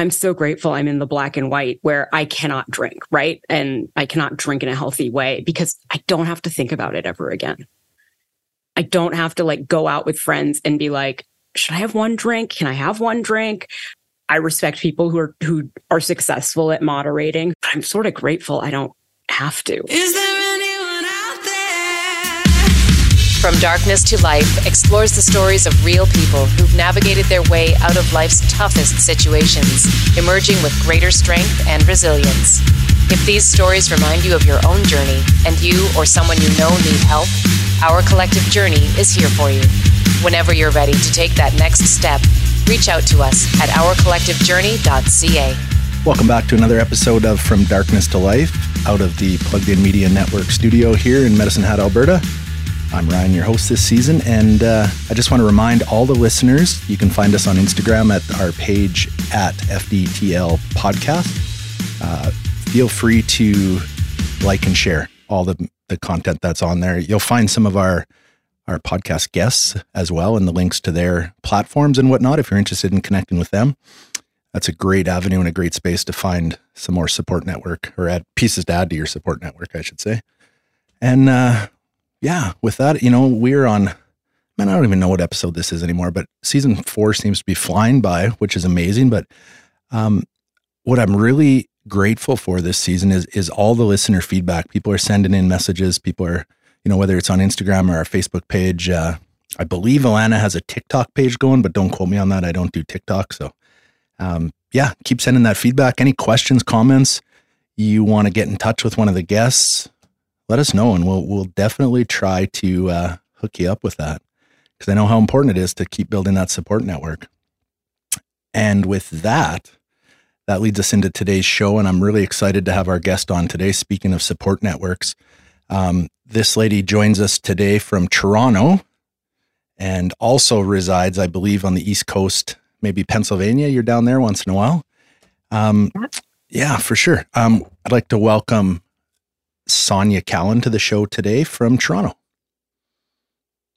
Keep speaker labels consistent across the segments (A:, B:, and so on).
A: I'm so grateful I'm in the black and white where I cannot drink, right? And I cannot drink in a healthy way because I don't have to think about it ever again. I don't have to like go out with friends and be like, should I have one drink? Can I have one drink? I respect people who are who are successful at moderating. I'm sort of grateful I don't have to. Is there
B: From Darkness to Life explores the stories of real people who've navigated their way out of life's toughest situations, emerging with greater strength and resilience. If these stories remind you of your own journey and you or someone you know need help, our collective journey is here for you. Whenever you're ready to take that next step, reach out to us at ourcollectivejourney.ca.
C: Welcome back to another episode of From Darkness to Life out of the Plugged In Media Network studio here in Medicine Hat, Alberta. I'm Ryan, your host this season, and uh, I just want to remind all the listeners you can find us on Instagram at our page at FDTL Podcast. Uh, feel free to like and share all the, the content that's on there. You'll find some of our our podcast guests as well and the links to their platforms and whatnot if you're interested in connecting with them. That's a great avenue and a great space to find some more support network or add pieces to add to your support network, I should say. And uh, yeah, with that, you know, we're on, man, I don't even know what episode this is anymore, but season four seems to be flying by, which is amazing. But um, what I'm really grateful for this season is is all the listener feedback. People are sending in messages. People are you know, whether it's on Instagram or our Facebook page. Uh, I believe Alana has a TikTok page going, but don't quote me on that. I don't do TikTok. So, um, yeah, keep sending that feedback. Any questions, comments, you want to get in touch with one of the guests, let us know, and we'll we'll definitely try to uh, hook you up with that because I know how important it is to keep building that support network. And with that, that leads us into today's show, and I'm really excited to have our guest on today. Speaking of support networks, um, this lady joins us today from Toronto and also resides, I believe, on the East Coast, maybe Pennsylvania. You're down there once in a while. Um, yeah, for sure. Um, I'd like to welcome Sonia Kahlon to the show today from Toronto.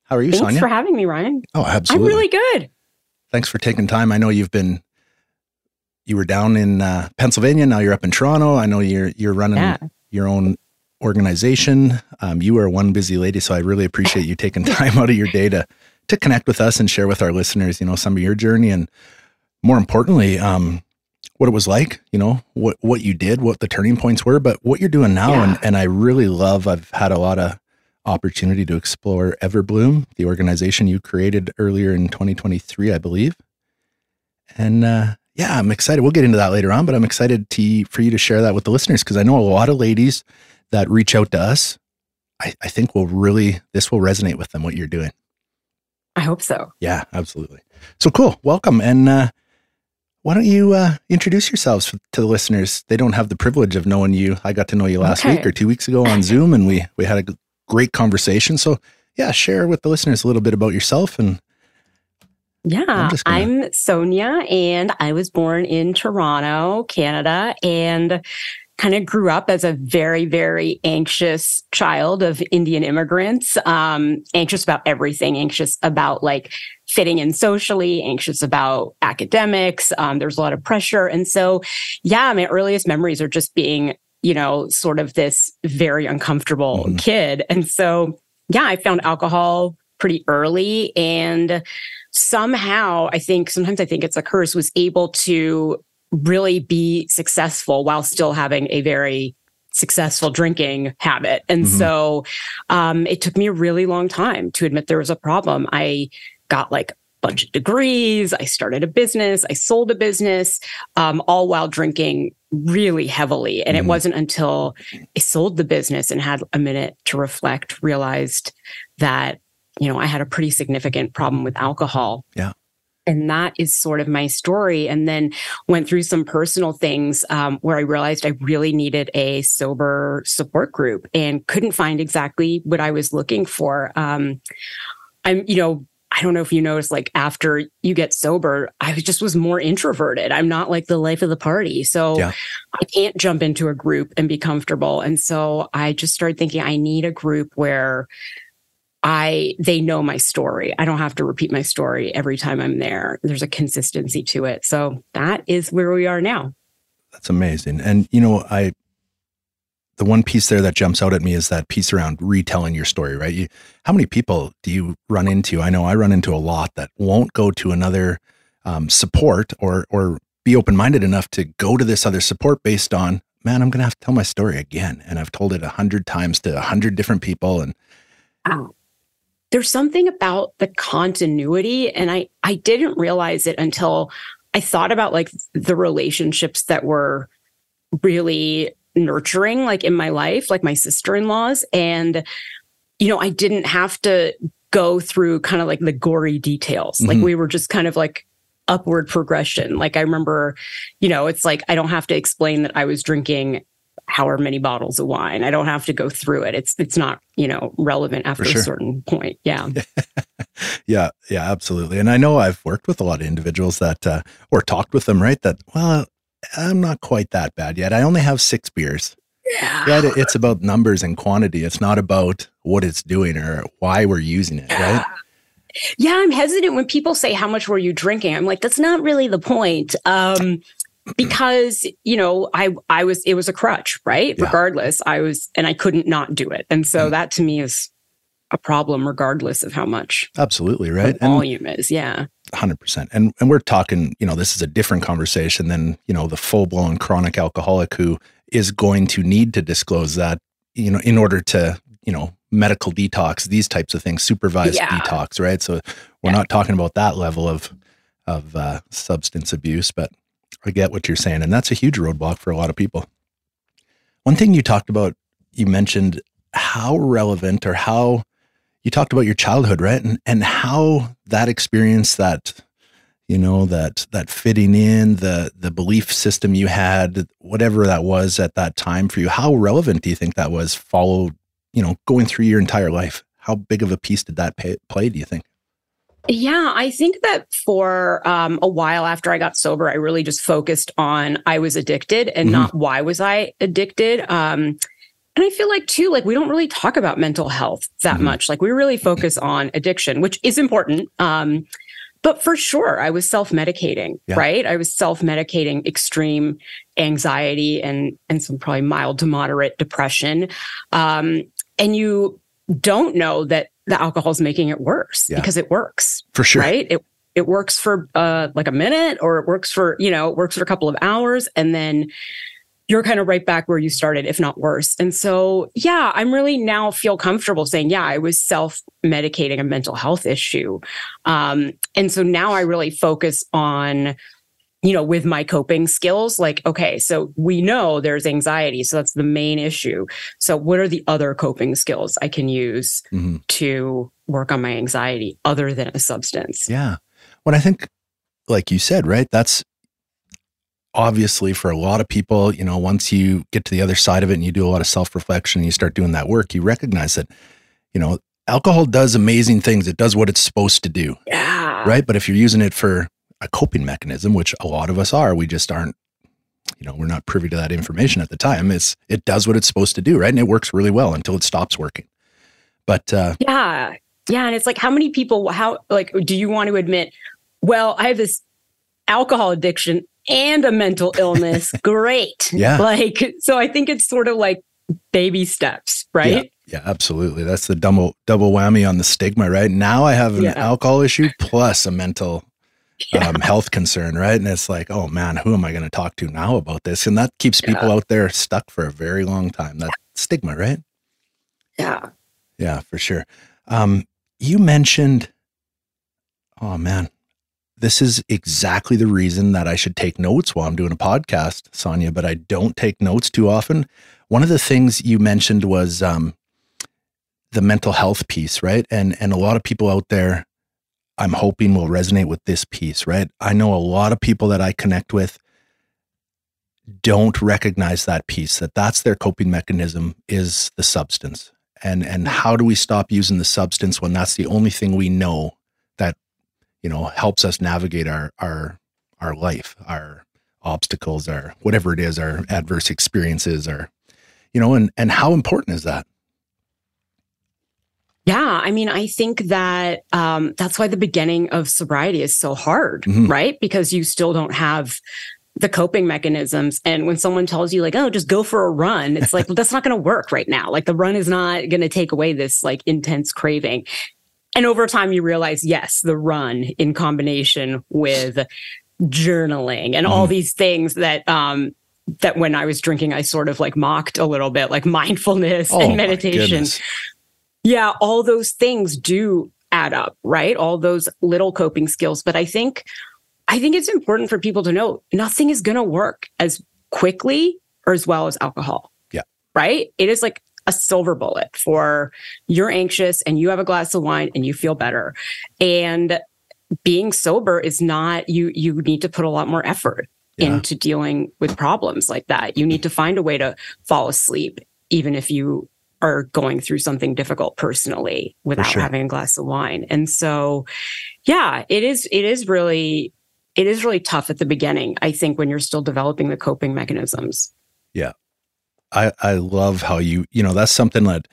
C: How are you,
A: Thanks
C: Sonia?
A: Thanks for having me, Ryan.
C: Oh, absolutely.
A: I'm really good.
C: Thanks for taking time. I know you've been you were down in uh, Pennsylvania. Now you're up in Toronto. I know you're you're running yeah. your own organization. Um, you are one busy lady, so I really appreciate you taking time out of your day to to connect with us and share with our listeners, you know, some of your journey and more importantly, um, what it was like, you know, what what you did, what the turning points were, but what you're doing now. Yeah. And and I really love. I've had a lot of opportunity to explore Everblume, the organization you created earlier in 2023, I believe. And uh, yeah, I'm excited. We'll get into that later on, but I'm excited to for you to share that with the listeners because I know a lot of ladies that reach out to us, I, I think will really, this will resonate with them, what you're doing.
A: I hope so.
C: Yeah, absolutely. So cool. Welcome. And uh, why don't you uh, introduce yourselves to the listeners? They don't have the privilege of knowing you. I got to know you last okay. week or two weeks ago on Zoom, and we we had a great conversation. So yeah, share with the listeners a little bit about yourself and.
A: Yeah, I'm, gonna... I'm Sonia, and I was born in Toronto, Canada, and kind of grew up as a very, very anxious child of Indian immigrants, um, anxious about everything, anxious about like fitting in socially, anxious about academics. Um, there's a lot of pressure. And so, yeah, my earliest memories are just being, you know, sort of this very uncomfortable mm-hmm. kid. And so, yeah, I found alcohol pretty early and somehow I think sometimes I think it's a curse was able to really be successful while still having a very successful drinking habit. And mm-hmm. so um, it took me a really long time to admit there was a problem. I got like a bunch of degrees. I started a business. I sold a business, um, all while drinking really heavily. And mm-hmm. it wasn't until I sold the business and had a minute to reflect, realized that, you know, I had a pretty significant problem with alcohol.
C: Yeah
A: and that is sort of my story. And then went through some personal things um, where i realized i really needed a sober support group and couldn't find exactly what i was looking for. Um, i'm you know i don't know if you noticed like after you get sober i just was more introverted. I'm not like the life of the party. So yeah. i can't jump into a group and be comfortable. And so i just started thinking i need a group where I they know my story. I don't have to repeat my story every time I'm there. There's a consistency to it. So that is where we are now.
C: That's amazing. And you know, I the one piece there that jumps out at me is that piece around retelling your story, right? You, how many people do you run into? I know I run into a lot that won't go to another um, support or or be open minded enough to go to this other support based on, man, I'm going to have to tell my story again, and I've told it a hundred times to a hundred different people, and
A: wow. There's something about the continuity, and I I didn't realize it until I thought about like the relationships that were really nurturing like in my life like my sister-in-laws. And you know i didn't have to go through kind of like the gory details. Mm-hmm. like we were just kind of like upward progression. Like i remember you know it's like i don't have to explain that i was drinking however many bottles of wine i don't have to go through it it's it's not you know relevant after sure. a certain point yeah
C: yeah yeah absolutely and i know i've worked with a lot of individuals that uh, or talked with them right that well I'm not quite that bad yet. I only have six beers.
A: Yeah.
C: yeah. It's about numbers and quantity. It's not about what it's doing or why we're using it, yeah. right?
A: Yeah, I'm hesitant when people say, How much were you drinking? I'm like, That's not really the point. Um, because you know i i was it was a crutch right yeah. regardless i was and i couldn't not do it and so mm. that to me is a problem regardless of how much
C: absolutely right
A: volume and, is yeah
C: 100% and and we're talking you know this is a different conversation than you know the full-blown chronic alcoholic who is going to need to disclose that you know in order to you know medical detox these types of things supervised yeah. detox right so we're yeah. not talking about that level of of uh, substance abuse but i get what you're saying and that's a huge roadblock for a lot of people. One thing you talked about you mentioned how relevant or how you talked about your childhood, right? And and how that experience that you know that that fitting in the the belief system you had whatever that was at that time for you how relevant do you think that was followed you know going through your entire life? How big of a piece did that pay, play do you think
A: yeah, I think that for um, a while after I got sober, I really just focused on I was addicted and mm-hmm. not why was I addicted. Um, and I feel like too, like we don't really talk about mental health that mm-hmm. much. Like we really focus on addiction, which is important. Um, but for sure, I was self-medicating, yeah. right? I was self-medicating extreme anxiety and and some probably mild to moderate depression. Um, and you don't know that the alcohol is making it worse yeah. because it works.
C: For sure.
A: Right? It it works for uh, like a minute or it works for, you know, it works for a couple of hours and then you're kind of right back where you started, if not worse. And so, yeah, I'm really now feel comfortable saying, yeah, I was self medicating a mental health issue. Um, and so now I really focus on, you know, with my coping skills, like, okay, so we know there's anxiety. So that's the main issue. So, what are the other coping skills I can use mm-hmm. to work on my anxiety other than a substance?
C: Yeah. When I think, like you said, right, that's obviously for a lot of people, you know, once you get to the other side of it and you do a lot of self reflection and you start doing that work, you recognize that, you know, alcohol does amazing things. It does what it's supposed to do.
A: Yeah.
C: Right. But if you're using it for a coping mechanism, which a lot of us are, we just aren't, you know, we're not privy to that information at the time. It's, it does what it's supposed to do. Right. And it works really well until it stops working. But, uh,
A: yeah. Yeah. And it's like, how many people, how, like, do you want to admit, well, I have this alcohol addiction and a mental illness, great.
C: Yeah.
A: Like, so I think it's sort of like baby steps, right?
C: Yeah, yeah absolutely. That's the double double whammy on the stigma, right? Now I have an yeah. alcohol issue plus a mental yeah. um, health concern, right? And it's like, oh man, who am I going to talk to now about this? And that keeps people out there stuck for a very long time. That stigma, right?
A: Yeah.
C: Yeah, for sure. Um, you mentioned, oh man, this is exactly the reason that I should take notes while I'm doing a podcast, Sonia, but I don't take notes too often. One of the things you mentioned was um, the mental health piece, right? And and a lot of people out there, I'm hoping will resonate with this piece, right? I know a lot of people that I connect with don't recognize that piece that that's their coping mechanism is the substance. And and mm-hmm. how do we stop using the substance when that's the only thing we know that you know helps us navigate our our our life our obstacles our whatever it is our adverse experiences our you know and and how important is that
A: Yeah, I mean, I think that um, that's why the beginning of sobriety is so hard, mm-hmm. right? Because you still don't have the coping mechanisms. And when someone tells you, like, oh, just go for a run, it's like, well, that's not going to work right now. Like, the run is not going to take away this like intense craving. And over time, you realize, yes, the run in combination with journaling and mm. all these things that, um, that when I was drinking, I sort of like mocked a little bit, like mindfulness oh, and meditation. Yeah, all those things do add up, right? All those little coping skills. But I think, I think it's important for people to know nothing is going to work as quickly or as well as alcohol.
C: Yeah.
A: Right. It is like a silver bullet for you're anxious and you have a glass of wine and you feel better. And being sober is not you you need to put a lot more effort yeah. into dealing with problems like that. You need to find a way to fall asleep even if you are going through something difficult personally without sure. having a glass of wine. And so yeah, it is it is really it is really tough at the beginning, I think when you're still developing the coping mechanisms.
C: Yeah. I, I love how you, you know, that's something that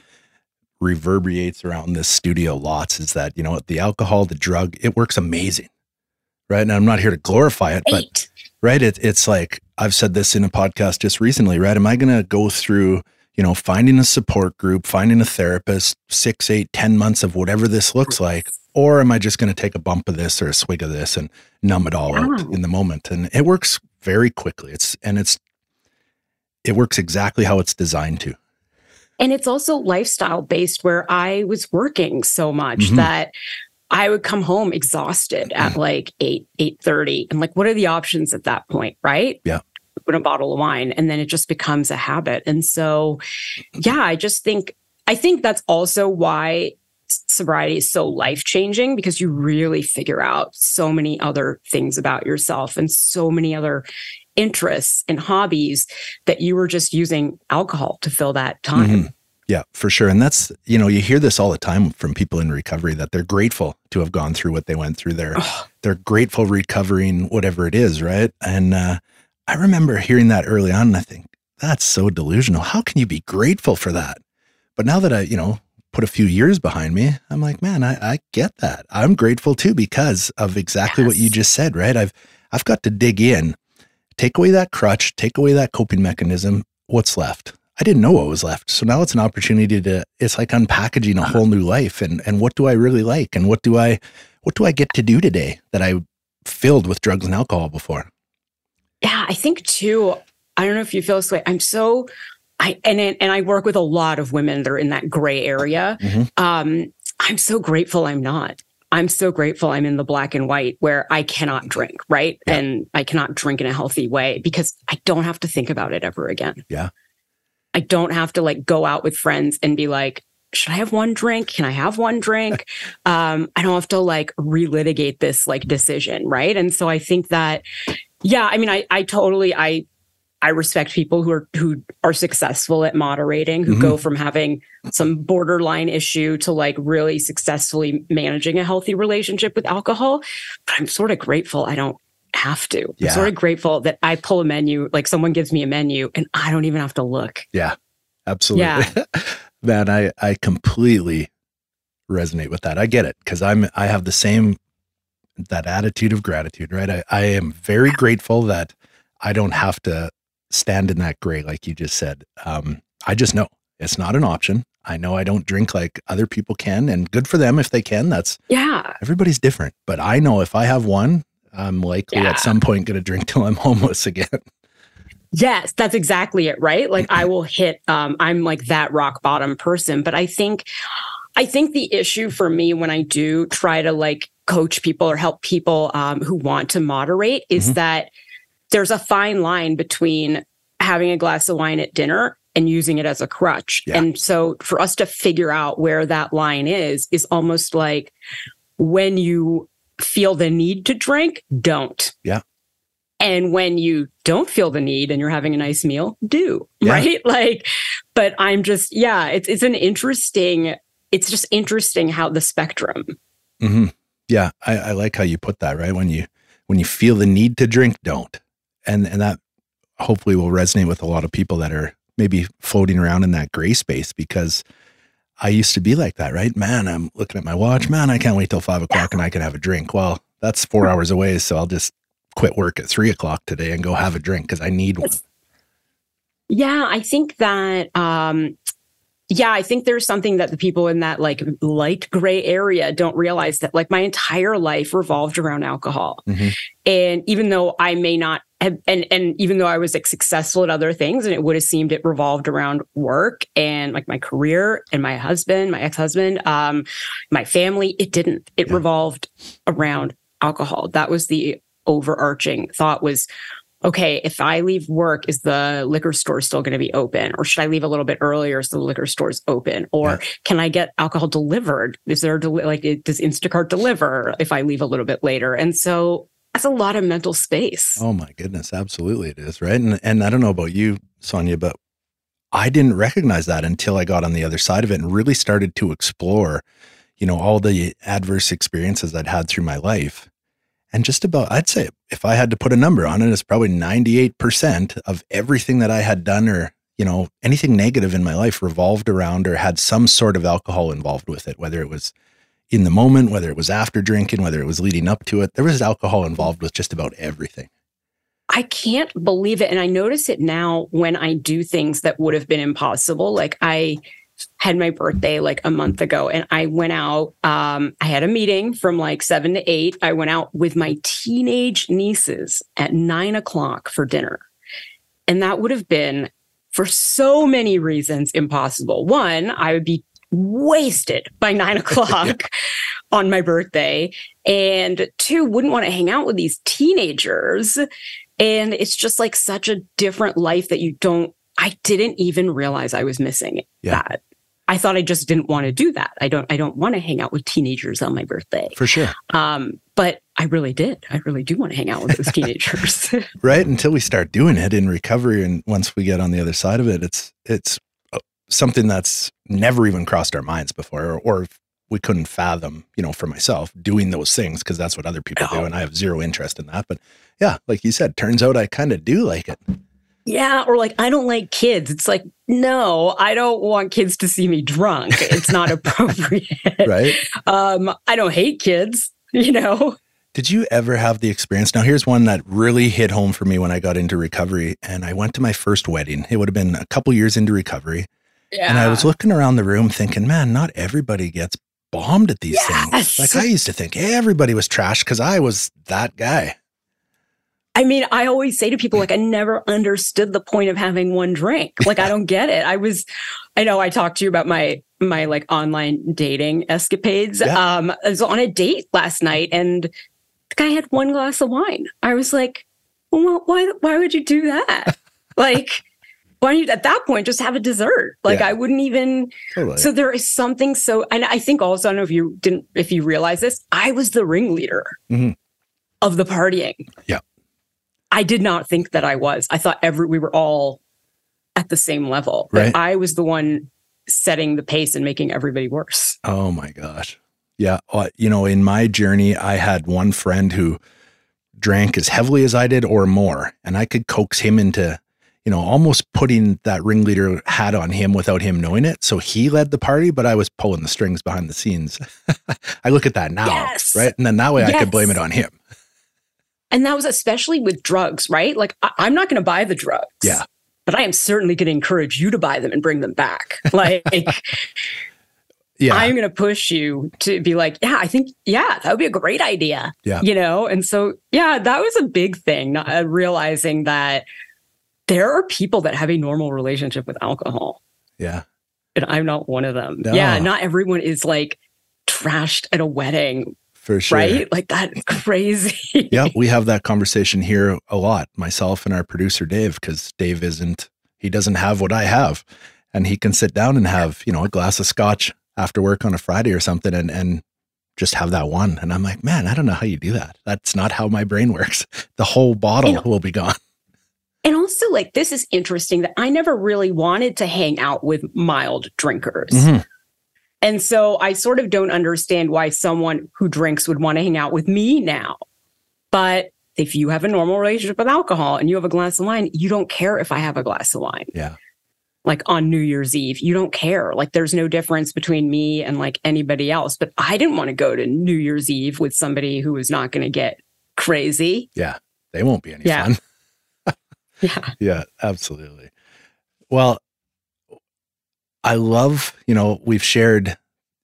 C: reverberates around this studio lots is that, you know, the alcohol, the drug, it works amazing. Right. And I'm not here to glorify it, Eight. but right. It, it's like, I've said this in a podcast just recently, right? Am I going to go through, you know, finding a support group, finding a therapist, six, eight, ten months of whatever this looks like? Or am I just going to take a bump of this or a swig of this and numb it all yeah. out in the moment? And it works very quickly. It's, and it's it works exactly how it's designed to.
A: And it's also lifestyle based where I was working so much mm-hmm. that I would come home exhausted at mm-hmm. like 8, 8.30. And like, what are the options at that point? Right.
C: Yeah.
A: Put a bottle of wine and then it just becomes a habit. And so, yeah, I just think, I think that's also why sobriety is so life changing because you really figure out so many other things about yourself and so many other interests and hobbies that you were just using alcohol to fill that time. Mm-hmm.
C: Yeah, for sure. And that's, you know, you hear this all the time from people in recovery that they're grateful to have gone through what they went through. They're they're grateful recovering whatever it is, right? And uh, I remember hearing that early on and I think, that's so delusional. How can you be grateful for that? But now that I, you know, put a few years behind me, I'm like, man, I, I get that. I'm grateful too because of exactly yes. what you just said, right? I've I've got to dig in Take away that crutch, take away that coping mechanism. What's left? I didn't know what was left. So now it's an opportunity to it's like unpackaging a whole new life and and what do I really like and what do I what do I get to do today that I filled with drugs and alcohol before?
A: Yeah, I think too. I don't know if you feel this way. I'm so I and and I work with a lot of women that are in that gray area. Mm-hmm. Um, I'm so grateful I'm not. I'm so grateful I'm in the black and white where I cannot drink, right? Yeah. And I cannot drink in a healthy way because I don't have to think about it ever again.
C: Yeah.
A: I don't have to like go out with friends and be like, should I have one drink? Can I have one drink? um, I don't have to like relitigate this like decision, right? And so I think that, yeah, I mean, I I totally I I respect people who are who are successful at moderating, who mm-hmm. go from having some borderline issue to like really successfully managing a healthy relationship with alcohol. But I'm sort of grateful I don't have to. Yeah. I'm sort of grateful that I pull a menu, like someone gives me a menu and I don't even have to look.
C: Yeah. Absolutely. Yeah. Man, I I completely resonate with that. I get it because I'm I have the same that attitude of gratitude, right? I, I am very grateful that I don't have to stand in that gray, like you just said. Um, I just know it's not an option. I know I don't drink like other people can, and good for them if they can. That's
A: yeah.
C: Everybody's different, but I know if I have one, I'm likely yeah. at some point going to drink till I'm homeless again.
A: Yes, that's exactly it, right? Like I will hit um I'm like that rock bottom person, but I think I think the issue for me when I do try to like coach people or help people um, who want to moderate is mm-hmm. that there's a fine line between having a glass of wine at dinner and using it as a crutch. Yeah. And so for us to figure out where that line is, is almost like when you feel the need to drink, don't.
C: Yeah.
A: And when you don't feel the need and you're having a nice meal, do. Yeah. Right. Like, but I'm just, yeah, it's, it's an interesting, it's just interesting how the spectrum.
C: Mm-hmm. Yeah. I, I like how you put that, right? When you, when you feel the need to drink, don't and and that hopefully will resonate with a lot of people that are maybe floating around in that gray space because I used to be like that, right? Man, I'm looking at my watch. Man, I can't wait till five o'clock and I can have a drink. Well, that's four hours away. So I'll just quit work at three o'clock today and go have a drink because I need one.
A: Yeah, I think that um, yeah, I think there's something that the people in that like light gray area don't realize that like my entire life revolved around alcohol. Mm-hmm. And even though I may not have, and, and even though I was like successful at other things and it would have seemed it revolved around work and like my career and my husband, my ex-husband, um, my family, it didn't. It yeah. revolved around alcohol. That was the overarching thought was okay, if I leave work, is the liquor store still going to be open? Or should I leave a little bit earlier so the liquor store's open? Or yeah. can I get alcohol delivered? Is there, like, does Instacart deliver if I leave a little bit later? And so that's a lot of mental space.
C: Oh my goodness. Absolutely it is. Right. And, and I don't know about you, Sonia, but I didn't recognize that until I got on the other side of it and really started to explore, you know, all the adverse experiences I'd had through my life and just about, I'd say, if I had to put a number on it, it's probably 98% of everything that I had done or, you know, anything negative in my life revolved around or had some sort of alcohol involved with it, whether it was in the moment, whether it was after drinking, whether it was leading up to it. There was alcohol involved with just about everything.
A: I can't believe it. And I notice it now when I do things that would have been impossible. Like I, had my birthday like a month ago and I went out. Um, I had a meeting from like seven to eight. I went out with my teenage nieces at nine o'clock for dinner. And that would have been, for so many reasons, impossible. One, I would be wasted by nine o'clock on my birthday. And two, wouldn't want to hang out with these teenagers. And it's just like such a different life that you don't I didn't even realize I was missing yeah. that. I thought I just didn't want to do that. I don't I don't want to hang out with teenagers on my birthday.
C: For sure.
A: Um, but I really did. I really do want to hang out with those teenagers.
C: right? Until we start doing it in recovery and once we get on the other side of it, it's it's uh, something that's never even crossed our minds before or, or we couldn't fathom, you know, for myself doing those things because that's what other people oh. do and I have zero interest in that. But yeah, like you said, turns out I kind of do like it
A: yeah, or like, I don't like kids. It's like, no, I don't want kids to see me drunk. It's not appropriate.
C: right.
A: Um, I don't hate kids, you know?
C: Did you ever have the experience? Now, here's one that really hit home for me when I got into recovery and I went to my first wedding. It would have been a couple years into recovery. Yeah. And I was looking around the room thinking, man, not everybody gets bombed at these yes. things. Like I used to think everybody was trash because I was that guy.
A: I mean, I always say to people, like, I never understood the point of having one drink. Like, I don't get it. I was, I know I talked to you about my, my like online dating escapades. Yeah. Um, I was on a date last night and the guy had one glass of wine. I was like, well, why, why would you do that? like, why don't you at that point just have a dessert? Like yeah. I wouldn't even. Totally. So there is something so, and I think also I don't know if you didn't, if you realize this, I was the ringleader mm-hmm. of the partying.
C: Yeah.
A: I did not think that I was. I thought every we were all at the same level. Right. I was the one setting the pace and making everybody worse.
C: Oh my gosh. Yeah. You know, in my journey, I had one friend who drank as heavily as I did or more, and I could coax him into, you know, almost putting that ringleader hat on him without him knowing it. So he led the party, but I was pulling the strings behind the scenes. I look at that now, yes. right? And then that way yes. I could blame it on him.
A: And that was especially with drugs, right? Like, I- am not going to buy the drugs.
C: Yeah.
A: But I am certainly going to encourage you to buy them and bring them back. Like, yeah. I'm going to push you to be like, yeah, I think, yeah, that would be a great idea.
C: Yeah.
A: You know? And so, yeah, that was a big thing, uh, realizing that there are people that have a normal relationship with alcohol.
C: Yeah.
A: And I'm not one of them. No. Yeah. Not everyone is like trashed at a wedding
C: for sure.
A: Right? Like that's crazy.
C: yeah, we have that conversation here a lot, myself and our producer Dave, because Dave isn't he doesn't have what I have. And he can sit down and have, you know, a glass of scotch after work on a Friday or something and and just have that one. And I'm like, man, I don't know how you do that. That's not how my brain works. The whole bottle and, will be gone.
A: And also, like, this is interesting that I never really wanted to hang out with mild drinkers. Mm-hmm. And so I sort of don't understand why someone who drinks would want to hang out with me now. But if you have a normal relationship with alcohol and you have a glass of wine, you don't care if I have a glass of wine.
C: Yeah.
A: like on New Year's Eve. You don't care. Like there's no difference between me and like anybody else. But I didn't want to go to New Year's Eve with somebody who was not going to get crazy.
C: Yeah. They won't be any yeah. fun.
A: yeah.
C: Yeah, absolutely. Well, I love, you know, we've shared,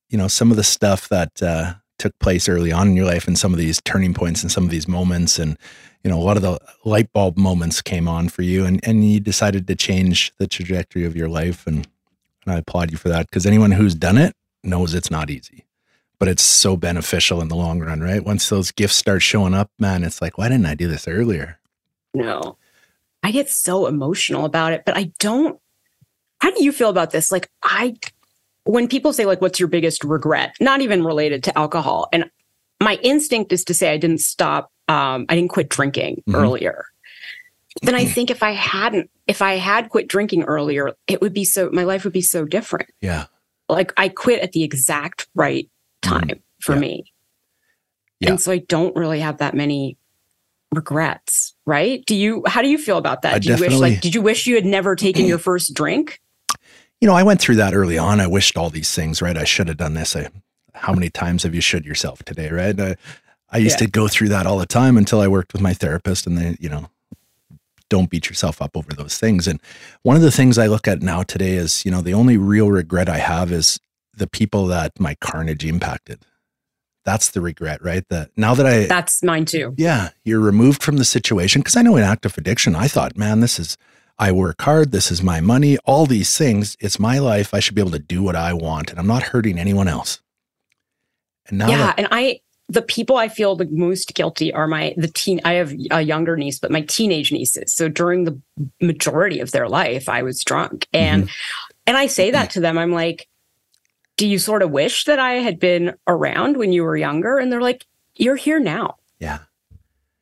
C: you know, some of the stuff that uh, took place early on in your life and some of these turning points and some of these moments. And, you know, a lot of the light bulb moments came on for you and, and you decided to change the trajectory of your life. And, and I applaud you for that because anyone who's done it knows it's not easy, but it's so beneficial in the long run, right? Once those gifts start showing up, man, it's like, why didn't I do this earlier?
A: No, I get so emotional about it, but I don't how do you feel about this? Like, I, when people say, like, what's your biggest regret, not even related to alcohol, and my instinct is to say I didn't stop, um, I didn't quit drinking mm-hmm. earlier. Then I think if I hadn't, if I had quit drinking earlier, it would be so, my life would be so different.
C: Yeah.
A: Like I quit at the exact right mm-hmm. time mm for yeah. me. Yeah. And so I don't really have that many regrets, right? Do you, how do you feel about that?
C: I
A: do you wish, like, did you wish you had never taken your first drink?
C: You know, I went through that early on. I wished all these things, right? I should have done this. I, how many times have you should yourself today, right? I, I used yeah. to go through that all the time until I worked with my therapist and they, you know, don't beat yourself up over those things. And one of the things I look at now today is, you know, the only real regret I have is the people that my carnage impacted. That's the regret, right? That now that I
A: That's mine too.
C: Yeah, you're removed from the situation because I know in active addiction I thought, man, this is I work hard. This is my money. All these things. It's my life. I should be able to do what I want, and I'm not hurting anyone else.
A: And now, yeah, that- and I the people I feel the most guilty are my the teen. I have a younger niece, but my teenage nieces. So during the majority of their life, I was drunk, and mm-hmm. and I say that to them. I'm like, do you sort of wish that I had been around when you were younger? And they're like, you're here now.
C: Yeah.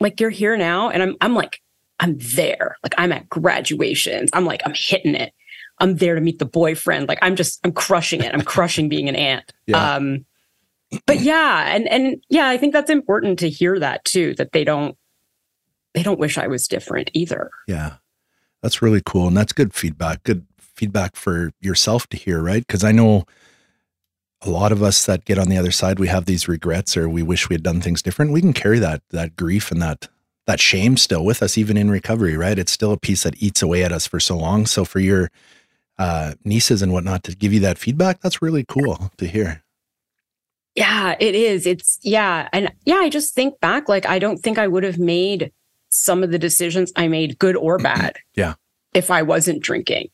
A: Like you're here now. And I'm I'm like, I'm there. Like I'm at graduations. I'm like, I'm hitting it. I'm there to meet the boyfriend. Like I'm just, I'm crushing it. I'm crushing being an aunt. Yeah. Um, but yeah, and and yeah, I think that's important to hear that too, that they don't they don't wish I was different either.
C: Yeah. That's really cool. And that's good feedback. Good feedback for yourself to hear, right? Because I know a lot of us that get on the other side, we have these regrets or we wish we had done things different. We can carry that that grief and that that shame still with us even in recovery right? It's still a piece that eats away at us for so long. So for your uh, nieces and whatnot to give you that feedback that's really cool to hear.
A: Yeah it is. It's yeah. And yeah i just think back like i don't think i would have made some of the decisions i made good or bad
C: yeah.
A: if i wasn't drinking.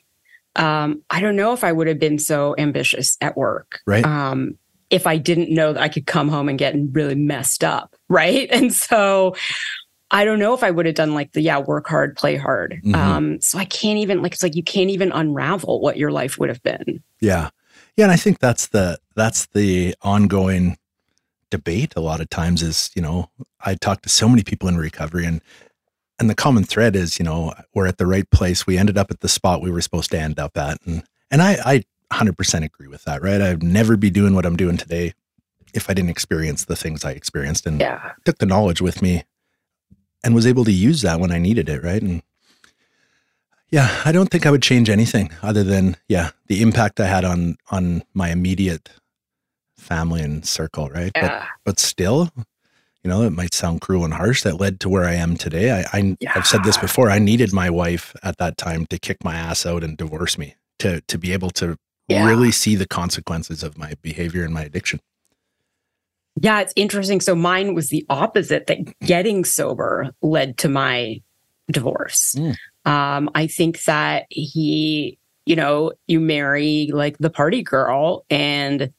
A: Um i don't know if i would have been so ambitious at work
C: right.
A: um if i didn't know that i could come home and get really messed up right? And so I don't know if I would have done like the yeah, work hard, play hard. Mm-hmm. Um, so I can't even like it's like you can't even unravel what your life would have been.
C: Yeah. Yeah. And I think that's the that's the ongoing debate a lot of times is, you know, I talk to so many people in recovery and and the common thread is, you know, we're at the right place. We ended up at the spot we were supposed to end up at. And and I I 100% agree with that, right? I'd never be doing what I'm doing today if I didn't experience the things I experienced and
A: yeah.
C: took the knowledge with me and was able to use that when I needed it, right? And yeah, I don't think I would change anything other than yeah, the impact I had on on my immediate family and circle, right?
A: Yeah.
C: But but still, you know, it might sound cruel and harsh that led to where I am today. I, I yeah. I've said this before. I needed my wife at that time to kick my ass out and divorce me to to be able to yeah. really see the consequences of my behavior and my addiction.
A: Yeah, it's interesting. So mine was the opposite that getting sober led to my divorce. Mm. Um, I think that he, you know, you marry like the party girl and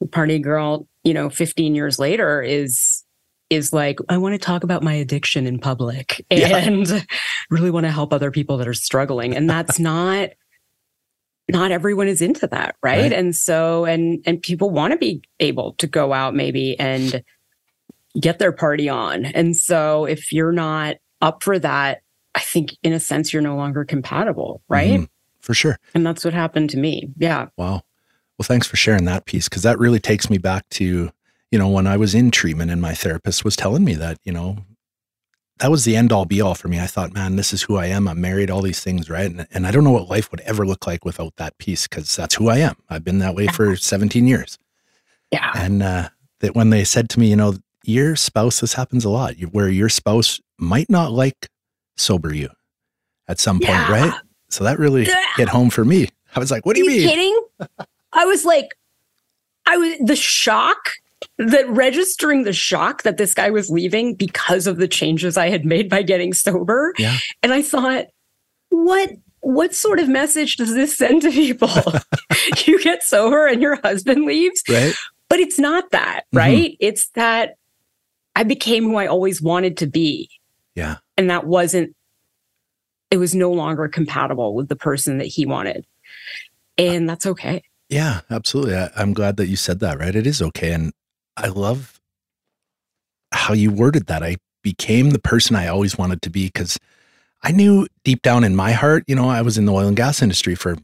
A: the party girl, you know, 15 years later is is like, I want to talk about my addiction in public and yeah. really want to help other people that are struggling. And that's not not everyone is into that right? right, and so and and people want to be able to go out maybe and get their party on. And so if you're not up for that i think in a sense you're no longer compatible right? Mm-hmm.
C: for sure.
A: And that's what happened to me. Yeah.
C: Wow. Well thanks for sharing that piece because that really takes me back to you know when i was in treatment and my therapist was telling me that you know that was the end all be all for me. I thought, man, this is who I am. I'm married, all these things, right? And, and I don't know what life would ever look like without that piece because that's who I am. I've been that way for 17 years.
A: Yeah.
C: And uh, that when they said to me, you know, your spouse, this happens a lot, where your spouse might not like sober you at some point, yeah. right? So that really yeah. hit home for me. I was like, what do you,
A: you
C: mean?
A: Kidding? I was like, I was the shock that registering the shock that this guy was leaving because of the changes I had made by getting sober.
C: Yeah.
A: And I thought, what what sort of message does this send to people? you get sober and your husband leaves.
C: Right.
A: But it's not that, mm-hmm. right? Mm-hmm. It's that I became who I always wanted to be.
C: Yeah.
A: And that wasn't it was no longer compatible with the person that he wanted. And that's okay.
C: Yeah, absolutely. I, am glad that you said that, right? It is okay. And I love how you worded that. I became the person I always wanted to be because I knew deep down in my heart, you know, I was in the oil and gas industry for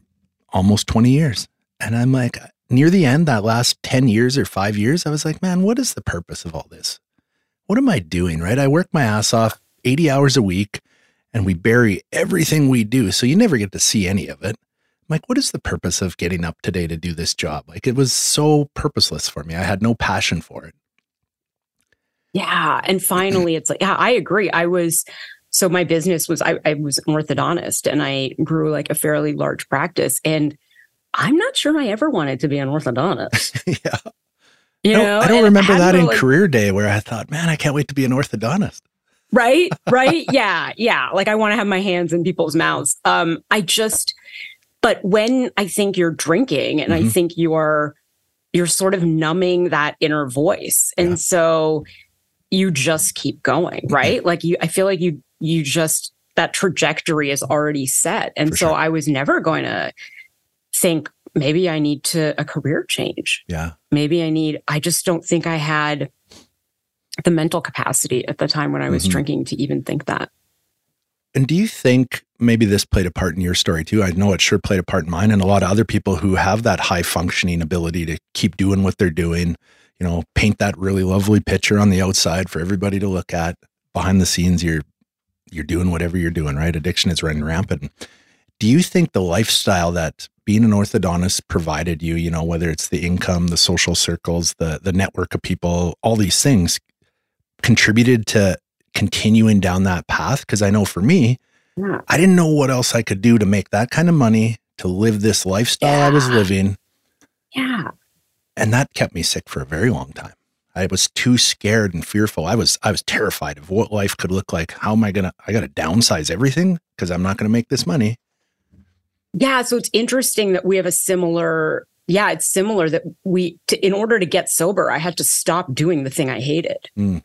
C: almost 20 years. And I'm like, near the end, that last 10 years or five years, I was like, man, what is the purpose of all this? What am I doing? Right? I work my ass off 80 hours a week and we bury everything we do. So you never get to see any of it. Like, what is the purpose of getting up today to do this job? Like, it was so purposeless for me. I had no passion for it.
A: Yeah. And finally, it's like, yeah, I agree. I was, so my business was, I, I was an orthodontist and I grew like a fairly large practice. And I'm not sure I ever wanted to be an orthodontist.
C: yeah. You I know, I don't remember that in like, career day where I thought, man, I can't wait to be an orthodontist
A: right right yeah yeah like i want to have my hands in people's mouths um i just but when i think you're drinking and mm-hmm. i think you're you're sort of numbing that inner voice and yeah. so you just keep going right like you i feel like you you just that trajectory is already set and For so sure. i was never going to think maybe i need to a career change
C: yeah
A: maybe i need i just don't think i had the mental capacity at the time when I was mm-hmm. drinking to even think that.
C: And do you think maybe this played a part in your story too? I know it sure played a part in mine and a lot of other people who have that high functioning ability to keep doing what they're doing, you know, paint that really lovely picture on the outside for everybody to look at. Behind the scenes, you're you're doing whatever you're doing, right? Addiction is running rampant. Do you think the lifestyle that being an orthodontist provided you, you know, whether it's the income, the social circles, the the network of people, all these things, contributed to continuing down that path? Because I know for me, yeah. I didn't know what else I could do to make that kind of money to live this lifestyle yeah. I was living.
A: Yeah.
C: And that kept me sick for a very long time. I was too scared and fearful. I was I was terrified of what life could look like. How am I gonna I gotta downsize everything because I'm not gonna make this money.
A: Yeah, so it's interesting that we have a similar yeah, it's similar that we to, in order to get sober, I had to stop doing the thing I hated. Mm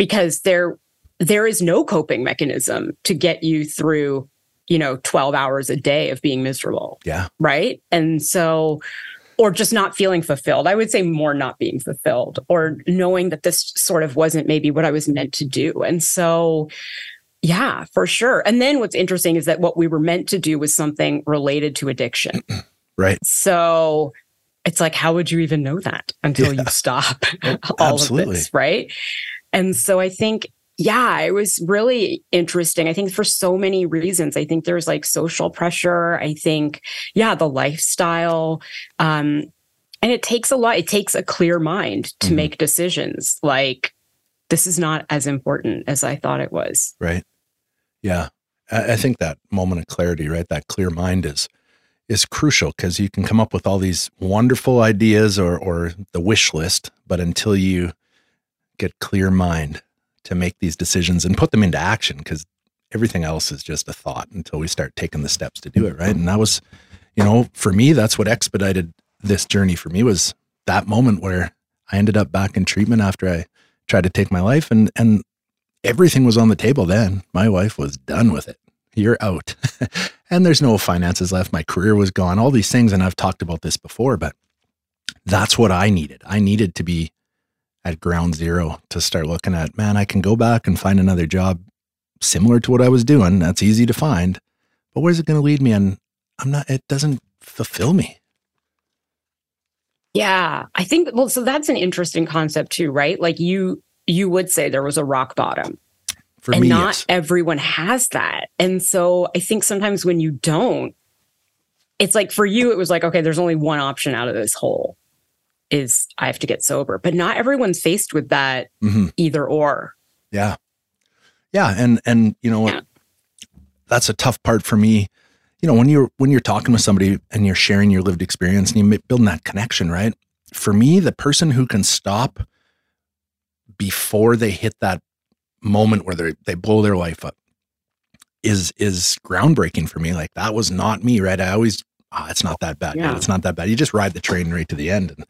A: because there there is no coping mechanism to get you through you know 12 hours a day of being miserable.
C: Yeah.
A: Right? And so or just not feeling fulfilled. I would say more not being fulfilled or knowing that this sort of wasn't maybe what i was meant to do. And so yeah for sure. And then what's interesting is that what we were meant to do was something related to addiction.
C: Right.
A: So it's like how would you even know that until yeah. you stop all Absolutely. of this right and so I think, yeah, it was really interesting. I think for so many reasons. I think there's like social pressure. I think, yeah, the lifestyle. Um, and it takes a lot, it takes a clear mind to mm-hmm. make decisions. Like, this is not as important as I thought it was.
C: Right. Yeah. I, I think that moment of clarity, right? That clear mind is is crucial because you can come up with all these wonderful ideas or or the wish list, but until you get clear mind to make these decisions and put them into action because everything else is just a thought until we start taking the steps to do it right? And that was you know for me that's what expedited this journey for me was that moment where i ended up back in treatment after i tried to take my life and and everything was on the table then. My wife was done with it. You're out. And there's no finances left. My career was gone. All these things and i've talked about this before but that's what i needed. I needed to be at ground zero to start looking at, man, I can go back and find another job similar to what I was doing. That's easy to find. But where's it going to lead me? And I'm not, it doesn't fulfill me.
A: Yeah. I think, well, so that's an interesting concept too, right? Like you, you would say there was a rock bottom.
C: For me.
A: and
C: me,
A: not
C: yes.
A: everyone has that. And so I think sometimes when you don't, it's like for you, it was like, okay, there's only one option out of this hole is I have to get sober. But not everyone's faced with that
C: mm-hmm.
A: either or.
C: Yeah. Yeah. And and you know yeah. that's a tough part for me. You know, when you're when you're talking with somebody and you're sharing your lived experience and you're building that connection, right? For me, the person who can stop before they hit that moment where they they blow their life up is is groundbreaking for me. Like that was not me, right? I always oh, it's not that bad. Yeah. It's not that bad. You just ride the train right to the end. And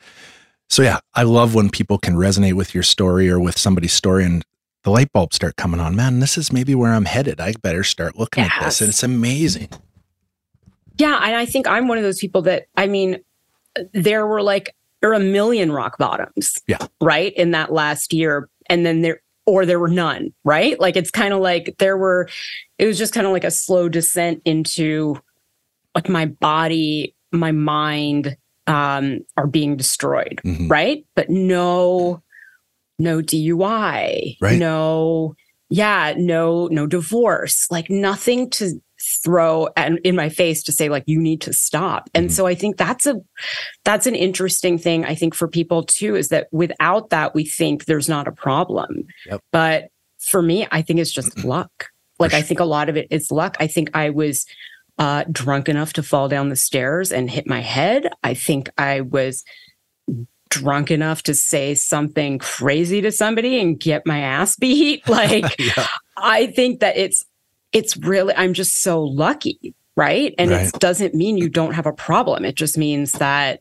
C: so yeah, I love when people can resonate with your story or with somebody's story and the light bulbs start coming on. Man, this is maybe where I'm headed. I better start looking yes. at this. And it's amazing.
A: Yeah. And I think I'm one of those people that, I mean, there were like, there were a million rock bottoms.
C: Yeah.
A: Right. In that last year. And then there, or there were none. Right. Like it's kind of like there were, it was just kind of like a slow descent into like my body, my mind um, are being destroyed. Mm-hmm. Right. But no, no DUI,
C: right.
A: no, yeah, no, no divorce, like nothing to throw at, in my face to say like you need to stop. And mm-hmm. so I think that's a that's an interesting thing I think for people too is that without that we think there's not a problem.
C: Yep.
A: But for me I think it's just luck. Like I think a lot of it is luck. I think I was uh, drunk enough to fall down the stairs and hit my head. I think I was drunk enough to say something crazy to somebody and get my ass beat. Like yeah. I think that it's it's really I'm just so lucky, right? And right. it doesn't mean you don't have a problem. It just means that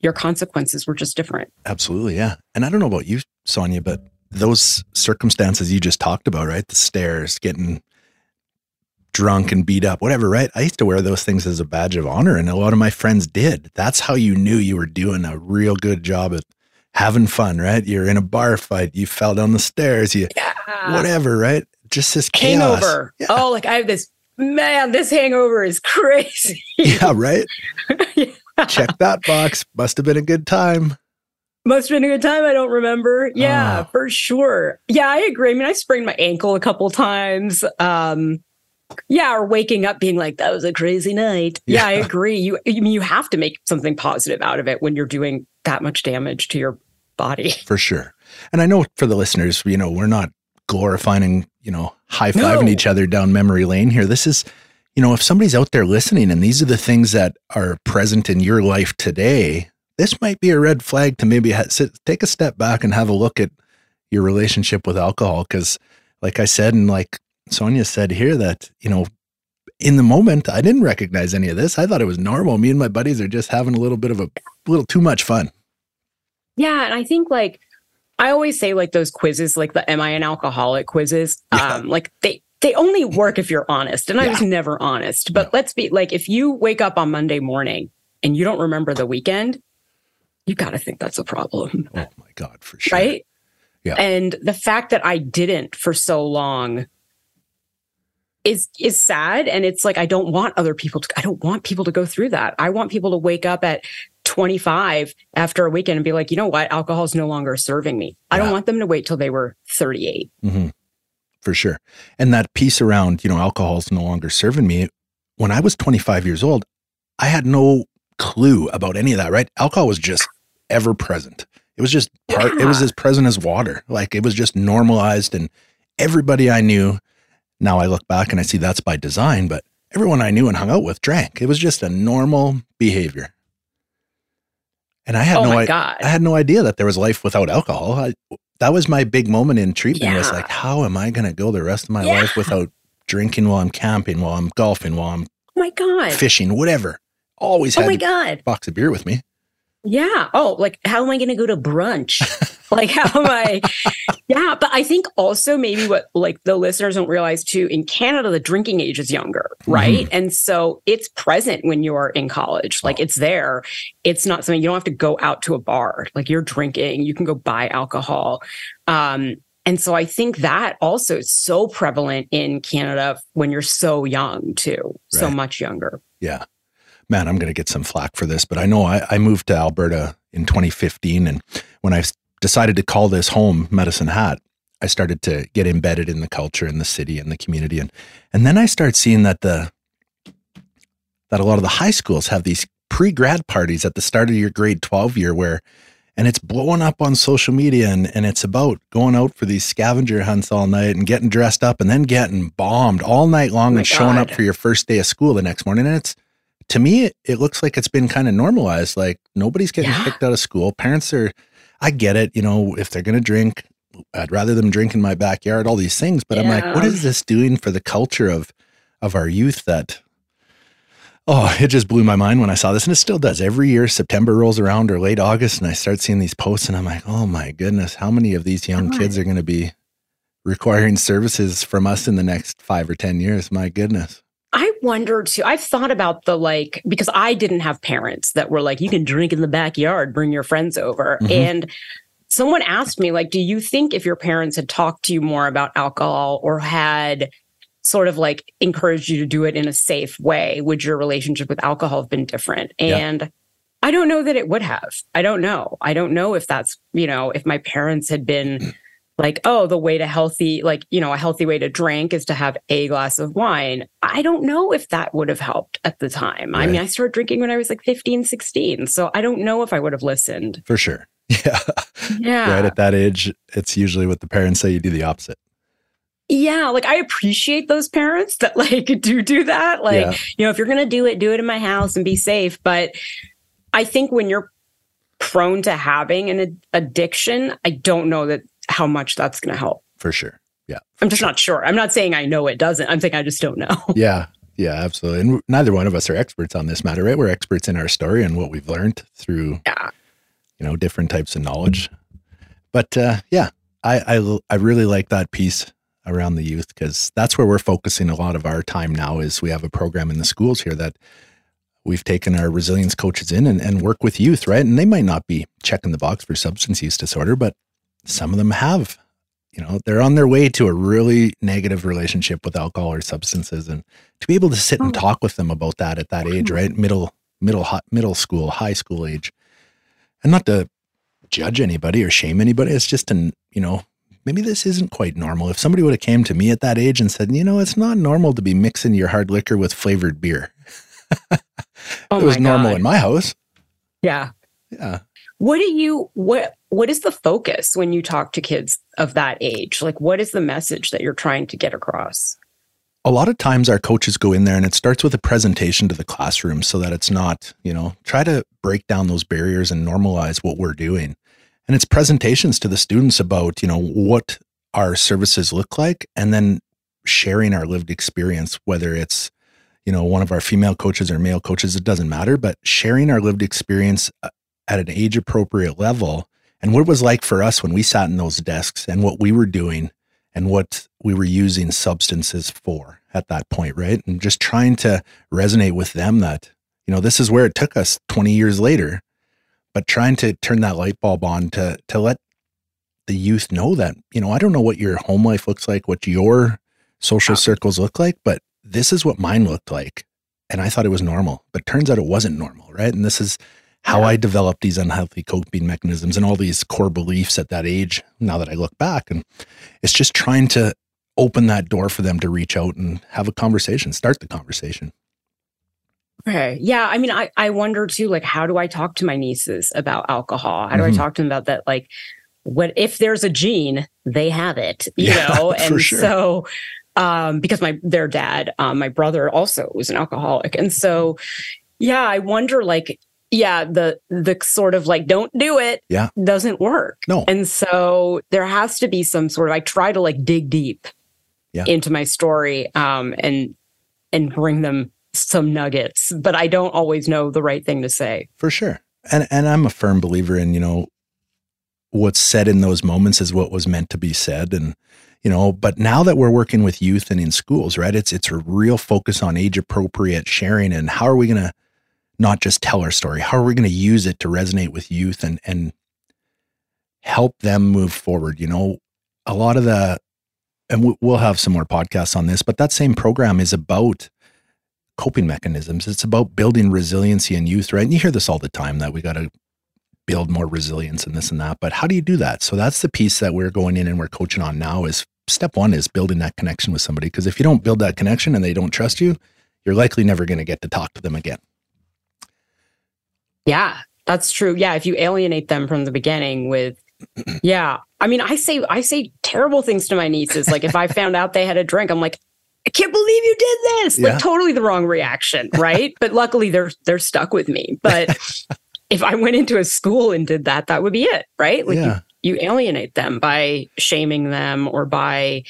A: your consequences were just different.
C: Absolutely, yeah. And I don't know about you, Sonia, but those circumstances you just talked about, right? The stairs, getting drunk and beat up, whatever, right? I used to wear those things as a badge of honor, and a lot of my friends did. That's how you knew you were doing a real good job at having fun, right? You're in a bar fight, you fell down the stairs, you yeah. whatever, right? Just this chaos.
A: hangover. Yeah. Oh, like I have this man, this hangover is crazy.
C: yeah, right. yeah. Check that box. Must have been a good time.
A: Must have been a good time. I don't remember. Yeah, oh. for sure. Yeah, I agree. I mean, I sprained my ankle a couple times. Um, yeah, or waking up being like, that was a crazy night. Yeah, yeah I agree. You you you have to make something positive out of it when you're doing that much damage to your body.
C: For sure. And I know for the listeners, you know, we're not glorifying, you know, high fiving no. each other down memory lane here. This is, you know, if somebody's out there listening and these are the things that are present in your life today, this might be a red flag to maybe ha- sit, take a step back and have a look at your relationship with alcohol. Cause like I said, and like Sonia said here that, you know, in the moment, I didn't recognize any of this. I thought it was normal. Me and my buddies are just having a little bit of a little too much fun.
A: Yeah. And I think like, I always say like those quizzes, like the Am I an alcoholic quizzes, yeah. um, like they, they only work if you're honest. And yeah. I was never honest. But no. let's be like, if you wake up on Monday morning and you don't remember the weekend, you got to think that's a problem.
C: Oh my God, for sure.
A: Right. Yeah. And the fact that I didn't for so long is is sad and it's like I don't want other people to I don't want people to go through that. I want people to wake up at 25 after a weekend and be like, "You know what? Alcohol is no longer serving me." I don't want them to wait till they were 38.
C: Mm-hmm. For sure. And that piece around, you know, alcohol is no longer serving me. When I was 25 years old, I had no clue about any of that, right? Alcohol was just ever present. It was just part, yeah. it was as present as water. Like it was just normalized and everybody I knew now I look back and I see that's by design, but everyone I knew and hung out with drank. It was just a normal behavior. And I had
A: oh
C: no
A: I-.
C: I had no idea that there was life without alcohol. I, that was my big moment in treatment. Yeah. Was like, how am I going to go the rest of my yeah. life without drinking while I'm camping, while I'm golfing, while I'm
A: oh my God
C: fishing, whatever. Always
A: oh
C: had
A: my God.
C: box of beer with me.
A: Yeah. Oh, like how am I going to go to brunch? like how am I? yeah. But I think also maybe what like the listeners don't realize too in Canada, the drinking age is younger, right? Mm-hmm. And so it's present when you're in college. Like oh. it's there. It's not something you don't have to go out to a bar. Like you're drinking, you can go buy alcohol. Um, and so I think that also is so prevalent in Canada when you're so young too, right. so much younger.
C: Yeah man, I'm going to get some flack for this, but I know I, I, moved to Alberta in 2015. And when I decided to call this home Medicine Hat, I started to get embedded in the culture in the city and the community. And, and then I start seeing that the, that a lot of the high schools have these pre grad parties at the start of your grade 12 year where, and it's blowing up on social media and, and it's about going out for these scavenger hunts all night and getting dressed up and then getting bombed all night long oh and showing up for your first day of school the next morning. And it's, to me, it, it looks like it's been kind of normalized. Like nobody's getting yeah. kicked out of school. Parents are, I get it. You know, if they're going to drink, I'd rather them drink in my backyard, all these things. But yeah. I'm like, what is this doing for the culture of, of our youth that, oh, it just blew my mind when I saw this. And it still does. Every year, September rolls around or late August, and I start seeing these posts, and I'm like, oh my goodness, how many of these young kids are going to be requiring services from us in the next five or 10 years? My goodness.
A: I wonder too. I've thought about the like, because I didn't have parents that were like, you can drink in the backyard, bring your friends over. Mm-hmm. And someone asked me, like, do you think if your parents had talked to you more about alcohol or had sort of like encouraged you to do it in a safe way, would your relationship with alcohol have been different? And yeah. I don't know that it would have. I don't know. I don't know if that's, you know, if my parents had been like, oh, the way to healthy, like, you know, a healthy way to drink is to have a glass of wine. I don't know if that would have helped at the time. Right. I mean, I started drinking when I was like 15, 16. So I don't know if I would have listened.
C: For sure. Yeah. Yeah. right at that age, it's usually what the parents say you do the opposite.
A: Yeah, like I appreciate those parents that like do do that. Like, yeah. you know, if you're going to do it, do it in my house and be safe, but I think when you're prone to having an addiction, I don't know that how much that's going to help.
C: For sure. Yeah.
A: I'm just sure. not sure. I'm not saying I know it doesn't. I'm saying I just don't know.
C: Yeah. Yeah, absolutely. And neither one of us are experts on this matter, right? We're experts in our story and what we've learned through, yeah. you know, different types of knowledge. But uh, yeah, I, I I really like that piece around the youth because that's where we're focusing a lot of our time now. Is we have a program in the schools here that we've taken our resilience coaches in and, and work with youth, right? And they might not be checking the box for substance use disorder, but some of them have you know they're on their way to a really negative relationship with alcohol or substances and to be able to sit and oh. talk with them about that at that age right? Mm-hmm. Middle middle middle school high school age. And not to judge anybody or shame anybody it's just an you know maybe this isn't quite normal. If somebody would have came to me at that age and said you know it's not normal to be mixing your hard liquor with flavored beer. Oh it was normal in my house.
A: Yeah.
C: Yeah.
A: What do you what what is the focus when you talk to kids of that age? Like what is the message that you're trying to get across?
C: A lot of times our coaches go in there and it starts with a presentation to the classroom so that it's not, you know, try to break down those barriers and normalize what we're doing. And it's presentations to the students about, you know, what our services look like and then sharing our lived experience whether it's you know one of our female coaches or male coaches it doesn't matter but sharing our lived experience uh, at an age appropriate level and what it was like for us when we sat in those desks and what we were doing and what we were using substances for at that point, right? And just trying to resonate with them that, you know, this is where it took us 20 years later, but trying to turn that light bulb on to to let the youth know that, you know, I don't know what your home life looks like, what your social circles look like, but this is what mine looked like. And I thought it was normal, but turns out it wasn't normal, right? And this is how yeah. I developed these unhealthy coping mechanisms and all these core beliefs at that age. Now that I look back, and it's just trying to open that door for them to reach out and have a conversation, start the conversation.
A: Okay. Yeah. I mean, I, I wonder too, like, how do I talk to my nieces about alcohol? How do mm-hmm. I talk to them about that? Like, what if there's a gene, they have it, you yeah, know? And sure. so, um, because my, their dad, um, my brother also was an alcoholic. And so, yeah, I wonder, like, yeah the the sort of like don't do it
C: yeah.
A: doesn't work.
C: No.
A: And so there has to be some sort of i try to like dig deep yeah. into my story um and and bring them some nuggets but i don't always know the right thing to say.
C: For sure. And and i'm a firm believer in you know what's said in those moments is what was meant to be said and you know but now that we're working with youth and in schools right it's it's a real focus on age appropriate sharing and how are we going to not just tell our story? How are we going to use it to resonate with youth and and help them move forward? You know, a lot of the and we'll have some more podcasts on this, but that same program is about coping mechanisms. It's about building resiliency in youth, right? And you hear this all the time that we got to build more resilience and this and that. But how do you do that? So that's the piece that we're going in and we're coaching on now is step one is building that connection with somebody. Because if you don't build that connection and they don't trust you, you're likely never going to get to talk to them again.
A: Yeah, that's true. Yeah, if you alienate them from the beginning with yeah. I mean, I say I say terrible things to my nieces. Like if I found out they had a drink, I'm like, I can't believe you did this. Yeah. Like totally the wrong reaction, right? but luckily they're they're stuck with me. But if I went into a school and did that, that would be it, right? Like yeah. you, you alienate them by shaming them or by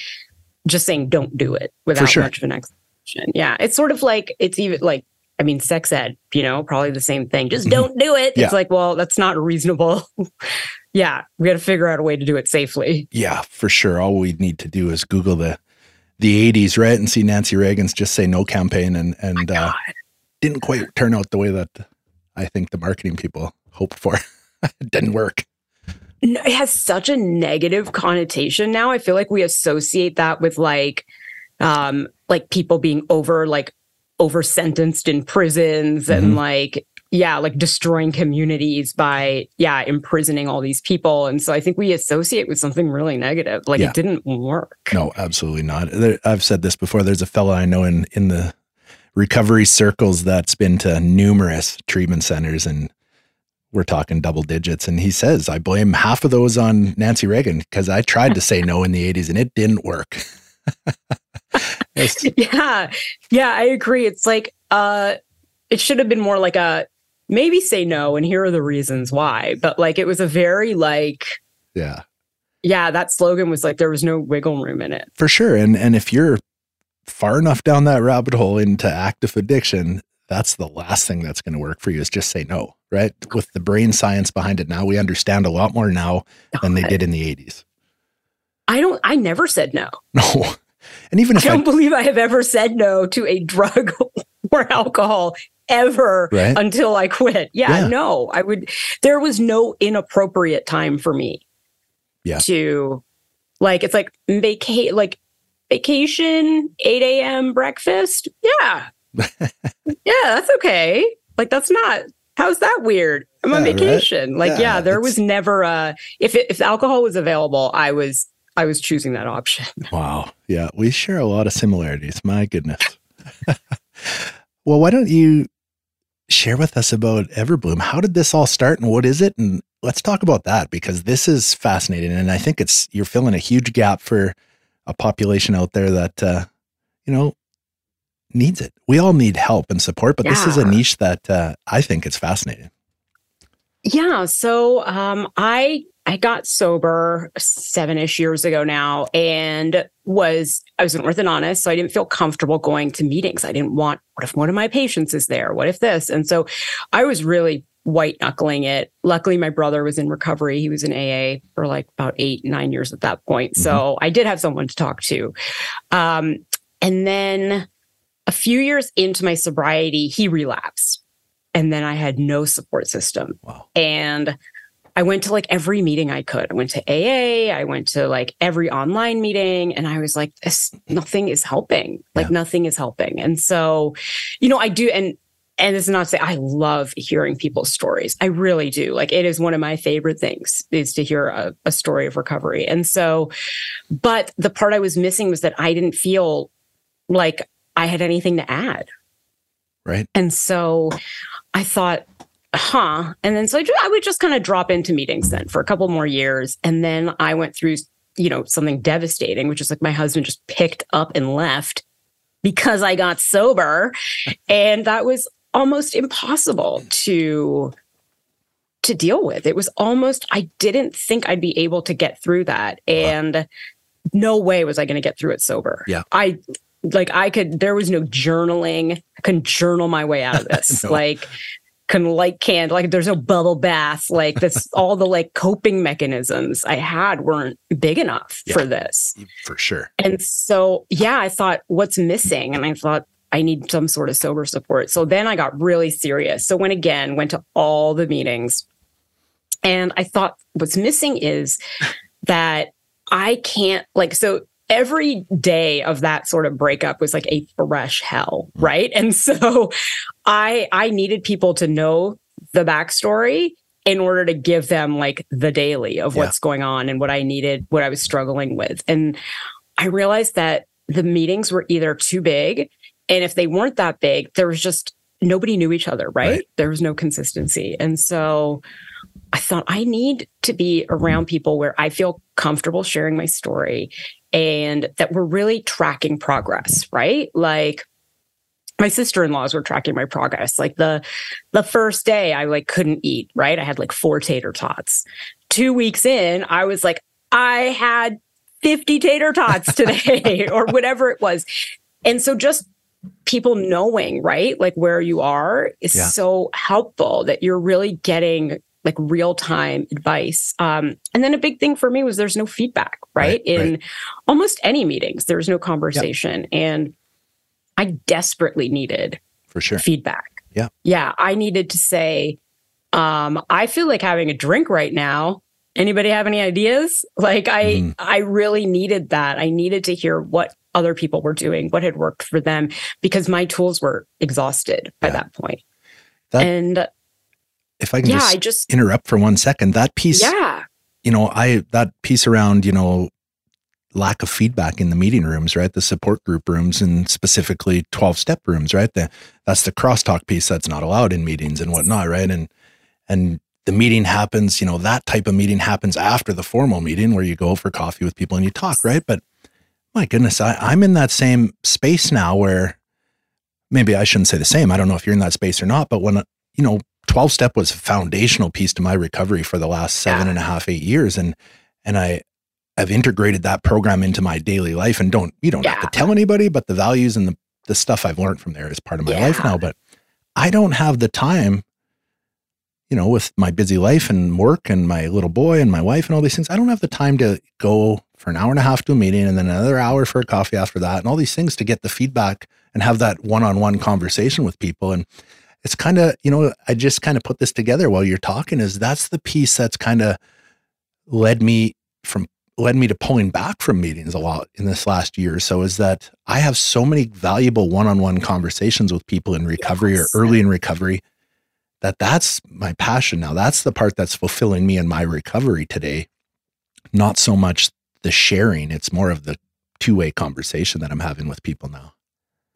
A: just saying don't do it without sure. much of an explanation. Yeah. It's sort of like it's even like I mean, sex ed, you know, probably the same thing. Just mm-hmm. don't do it. Yeah. It's like, well, that's not reasonable. yeah, we got to figure out a way to do it safely.
C: Yeah, for sure. All we need to do is Google the the 80s, right, and see Nancy Reagan's "Just Say No" campaign, and and uh, didn't quite turn out the way that I think the marketing people hoped for. it didn't work.
A: it has such a negative connotation now. I feel like we associate that with like, um, like people being over like over sentenced in prisons mm-hmm. and like yeah like destroying communities by yeah imprisoning all these people. And so i think we associate with something really negative. Like yeah. it didn't work.
C: No absolutely not. I've said this before. There's a fellow i know in in the recovery circles that's been to numerous treatment centers and we're talking double digits. And he says i blame half of those on nancy reagan because i tried to say no in the 80s and it didn't work
A: yeah. Yeah, I agree. It's like uh it should have been more like a maybe say no and here are the reasons why. But like it was a very like
C: Yeah.
A: Yeah, that slogan was like there was no wiggle room in it.
C: For sure. And and if you're far enough down that rabbit hole into active addiction, that's the last thing that's going to work for you is just say no, right? With the brain science behind it now, we understand a lot more now than they did in the 80s.
A: I don't I never said no.
C: No. And even if
A: I don't I, believe I have ever said no to a drug or alcohol ever right? until I quit. Yeah, yeah, no, I would. There was no inappropriate time for me.
C: Yeah.
A: To like, it's like vacate, like vacation, 8 a.m. breakfast. Yeah. yeah, that's okay. Like, that's not, how's that weird? I'm yeah, on vacation. Right? Like, yeah, yeah there was never a, if, it, if alcohol was available, I was I was choosing that option.
C: Wow. Yeah. We share a lot of similarities. My goodness. well, why don't you share with us about Everblume? How did this all start and what is it? And let's talk about that because this is fascinating. And I think it's, you're filling a huge gap for a population out there that, uh, you know, needs it. We all need help and support, but yeah. this is a niche that uh, I think is fascinating.
A: Yeah. So um, I I got sober seven ish years ago now and was, I was an orthodontist. So I didn't feel comfortable going to meetings. I didn't want, what if one of my patients is there? What if this? And so I was really white knuckling it. Luckily, my brother was in recovery. He was in AA for like about eight, nine years at that point. Mm-hmm. So I did have someone to talk to. Um, and then a few years into my sobriety, he relapsed. And then I had no support system. Wow. And I went to like every meeting I could. I went to AA, I went to like every online meeting, and I was like, this nothing is helping. Like yeah. nothing is helping. And so, you know, I do and and this is not to say I love hearing people's stories. I really do. Like it is one of my favorite things is to hear a, a story of recovery. And so, but the part I was missing was that I didn't feel like I had anything to add.
C: Right.
A: And so I thought, huh. And then so I, I would just kind of drop into meetings then for a couple more years. And then I went through, you know, something devastating, which is like my husband just picked up and left because I got sober. And that was almost impossible to to deal with. It was almost I didn't think I'd be able to get through that. And wow. no way was I going to get through it sober.
C: Yeah.
A: I like I could there was no journaling. I couldn't journal my way out of this. no. Like can light candle like there's no bubble bath like this all the like coping mechanisms i had weren't big enough yeah, for this.
C: For sure.
A: And so yeah i thought what's missing? And i thought i need some sort of sober support. So then i got really serious. So went again went to all the meetings. And i thought what's missing is that i can't like so every day of that sort of breakup was like a fresh hell, mm. right? And so I I needed people to know the backstory in order to give them like the daily of what's yeah. going on and what I needed, what I was struggling with. And I realized that the meetings were either too big. And if they weren't that big, there was just nobody knew each other, right? right? There was no consistency. And so I thought I need to be around people where I feel comfortable sharing my story and that we're really tracking progress, right? Like my sister-in-laws were tracking my progress. Like the the first day I like couldn't eat, right? I had like four tater tots. 2 weeks in, I was like I had 50 tater tots today or whatever it was. And so just people knowing, right? Like where you are is yeah. so helpful that you're really getting like real time advice. Um, and then a big thing for me was there's no feedback, right? right In right. almost any meetings, there's no conversation. Yep. And I desperately needed
C: for sure
A: feedback.
C: Yeah.
A: Yeah. I needed to say, um, I feel like having a drink right now. Anybody have any ideas? Like I mm. I really needed that. I needed to hear what other people were doing, what had worked for them, because my tools were exhausted by yeah. that point. That, and
C: if I can yeah, just, I just interrupt for one second, that piece,
A: yeah,
C: you know, I that piece around, you know, lack of feedback in the meeting rooms, right? The support group rooms and specifically 12 step rooms, right? The, that's the crosstalk piece that's not allowed in meetings and whatnot, right? And, and the meeting happens, you know, that type of meeting happens after the formal meeting where you go for coffee with people and you talk, right? But my goodness, I, I'm in that same space now where maybe I shouldn't say the same. I don't know if you're in that space or not, but when, you know, 12 step was a foundational piece to my recovery for the last seven yeah. and a half, eight years. And, and I, have integrated that program into my daily life and don't, you don't yeah. have to tell anybody, but the values and the, the stuff I've learned from there is part of my yeah. life now. But I don't have the time, you know, with my busy life and work and my little boy and my wife and all these things. I don't have the time to go for an hour and a half to a meeting and then another hour for a coffee after that and all these things to get the feedback and have that one-on-one conversation with people. And it's kind of, you know, I just kind of put this together while you're talking is that's the piece that's kind of led me from led me to pulling back from meetings a lot in this last year or so is that I have so many valuable one-on-one conversations with people in recovery yes. or early in recovery that that's my passion now. That's the part that's fulfilling me in my recovery today. Not so much the sharing, it's more of the two-way conversation that I'm having with people now.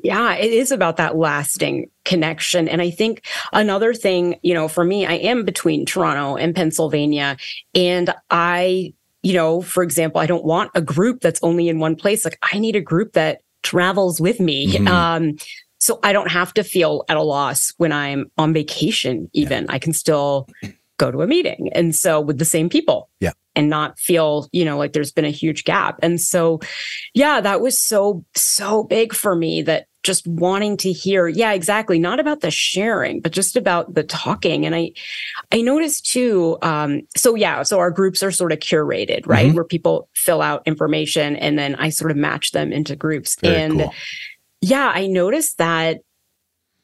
A: Yeah, it is about that lasting connection. And I think another thing, you know, for me, I am between Toronto and Pennsylvania. And I, you know, for example, I don't want a group that's only in one place. Like I need a group that travels with me. Mm-hmm. Um, so I don't have to feel at a loss when I'm on vacation, even. Yeah. I can still go to a meeting. And so with the same people.
C: Yeah.
A: And not feel, you know, like there's been a huge gap. And so, yeah, that was so, so big for me that just wanting to hear yeah exactly not about the sharing but just about the talking and i i noticed too um so yeah so our groups are sort of curated right mm-hmm. where people fill out information and then i sort of match them into groups Very and cool. yeah i noticed that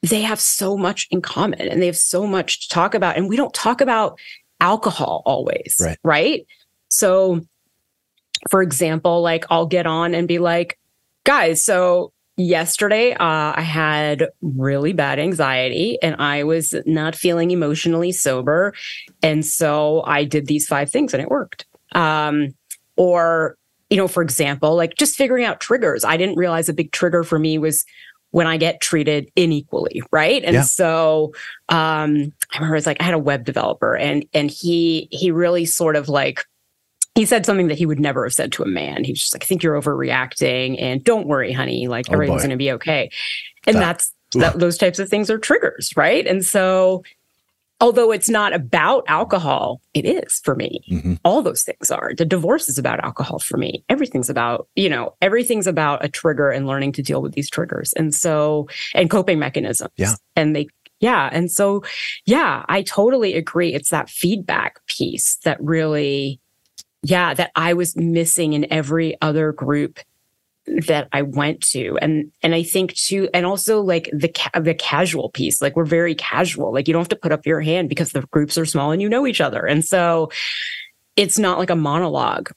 A: they have so much in common and they have so much to talk about and we don't talk about alcohol always right, right? so for example like i'll get on and be like guys so yesterday uh, i had really bad anxiety and i was not feeling emotionally sober. And so i did these five things and it worked. Um, or you know for example like just figuring out triggers. I didn't realize a big trigger for me was when i get treated unequally right? And yeah. so um, i remember it's like i had a web developer and and he he really sort of like he said something that he would never have said to a man. He was just like, I think you're overreacting and don't worry, honey, like oh everything's going to be okay. And that, that's that, those types of things are triggers, right? And so, although it's not about alcohol, it is for me. Mm-hmm. All those things are. The divorce is about alcohol for me. Everything's about, you know, everything's about a trigger and learning to deal with these triggers. And so, and coping mechanisms.
C: Yeah.
A: And they, yeah. And so, yeah, I totally agree. It's that feedback piece that really yeah, that I was missing in every other group that I went to. And and I think too, and also like the ca- the casual piece, like we're very casual. Like you don't have to put up your hand because the groups are small and you know each other. And so it's not like a monologue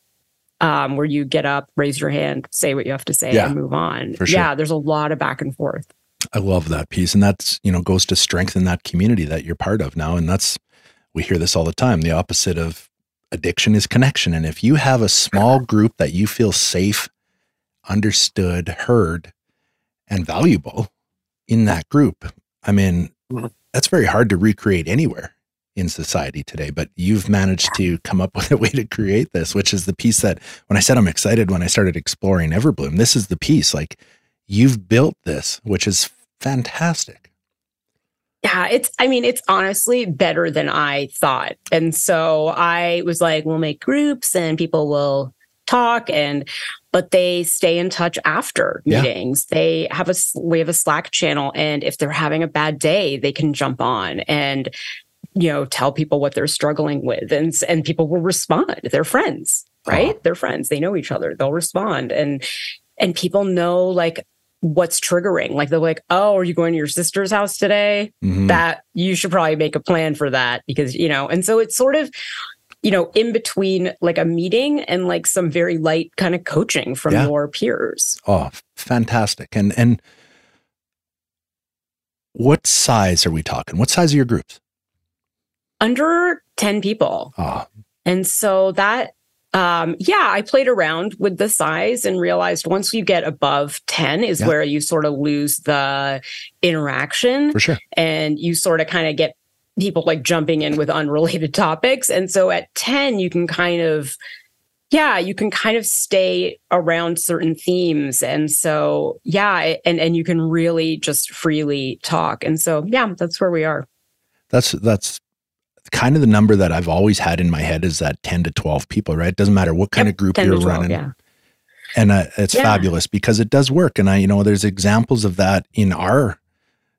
A: um, where you get up, raise your hand, say what you have to say, yeah, and move on. Sure. Yeah, there's a lot of back and forth.
C: I love that piece. And that's, you know, goes to strengthen that community that you're part of now. And that's we hear this all the time. The opposite of addiction is connection. And if you have a small group that you feel safe, understood, heard, and valuable in that group, I mean, mm-hmm. that's very hard to recreate anywhere in society today. But you've managed to come up with a way to create this, which is the piece that when I said I'm excited when I started exploring Everblume, this is the piece. Like you've built this, which is fantastic.
A: Yeah, it's, I mean, it's honestly better than I thought. And so I was like, we'll make groups and people will talk and but they stay in touch after meetings. Yeah. They have a we have a Slack channel, and if they're having a bad day, they can jump on and you know tell people what they're struggling with, and and people will respond. They're friends, right? They're friends. They know each other. They'll respond, and and people know like what's triggering. Like they're like, oh, are you going to your sister's house today? Mm-hmm. That you should probably make a plan for that because, you know, and so it's sort of, you know, in between like a meeting and like some very light kind of coaching from yeah. your peers.
C: Oh, fantastic. And, and, what size are we talking? What size are your groups?
A: Under 10 people. Oh. And so that um, yeah, I played around with the size and realized once you get above 10 is yeah. where you sort of lose the interaction.
C: For sure.
A: And you sort of kind of get people like jumping in with unrelated topics. And so at 10, you can kind of, yeah, you can kind of stay around certain themes. And so, yeah, and, and you can really just freely talk. And so, yeah, that's where we are.
C: That's, that's kind of the number that I've always had in my head is that 10 to 12 people, right? It doesn't matter what kind yep, of group you're 12, running. Yeah. And uh, it's yeah. fabulous because it does work. And I, you know, there's examples of that in our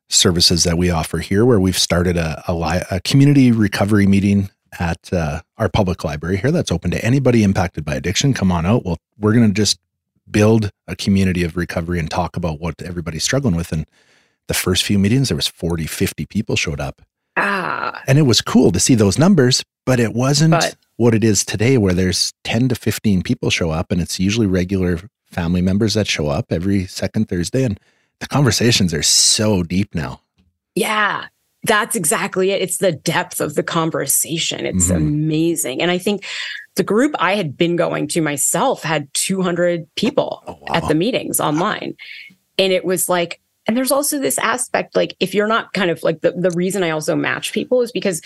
C: services that we offer here where we've started a, a, li- a community recovery meeting at uh, our public library here that's open to anybody impacted by addiction. Come on out. Well, we're going to just build a community of recovery and talk about what everybody's struggling with. And the first few meetings, there was 40, 50 people showed up.
A: Ah.
C: And it was cool to see those numbers, but it wasn't but, what it is today, where there's 10 to 15 people show up, and it's usually regular family members that show up every second Thursday. And the conversations are so deep now.
A: Yeah, that's exactly it. It's the depth of the conversation. It's mm-hmm. amazing. And I think the group I had been going to myself had 200 people oh, wow. at the meetings online. And it was like, and there's also this aspect like if you're not kind of like the, the reason I also match people is because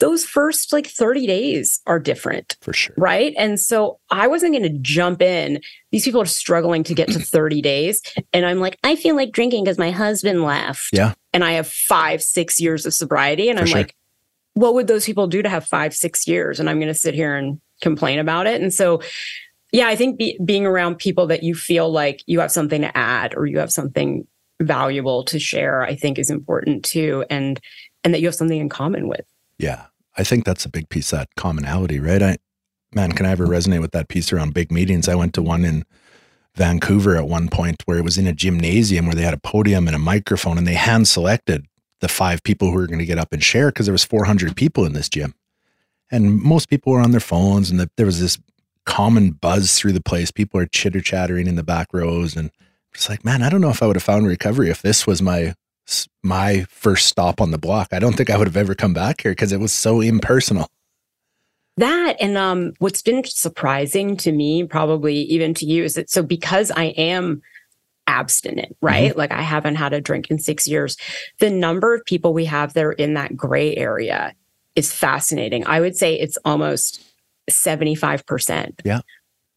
A: those first like 30 days are different.
C: For sure.
A: Right. And so I wasn't going to jump in. These people are struggling to get to 30 days. And I'm like, I feel like drinking because my husband left.
C: Yeah.
A: And I have five, six years of sobriety. And For I'm sure. like, what would those people do to have five, six years? And I'm going to sit here and complain about it. And so, yeah, I think be, being around people that you feel like you have something to add or you have something valuable to share, I think is important too. And and that you have something in common with.
C: Yeah. I think that's a big piece that commonality, right? I man, can I ever resonate with that piece around big meetings? I went to one in Vancouver at one point where it was in a gymnasium where they had a podium and a microphone and they hand selected the five people who were going to get up and share because there was 400 people in this gym. And most people were on their phones and the, there was this common buzz through the place. People are chitter chattering in the back rows and it's like, man, I don't know if I would have found recovery if this was my my first stop on the block. I don't think I would have ever come back here because it was so impersonal.
A: That and um, what's been surprising to me, probably even to you, is that so because I am abstinent, right? Mm-hmm. Like I haven't had a drink in six years. The number of people we have that are in that gray area is fascinating. I would say it's almost 75%.
C: Yeah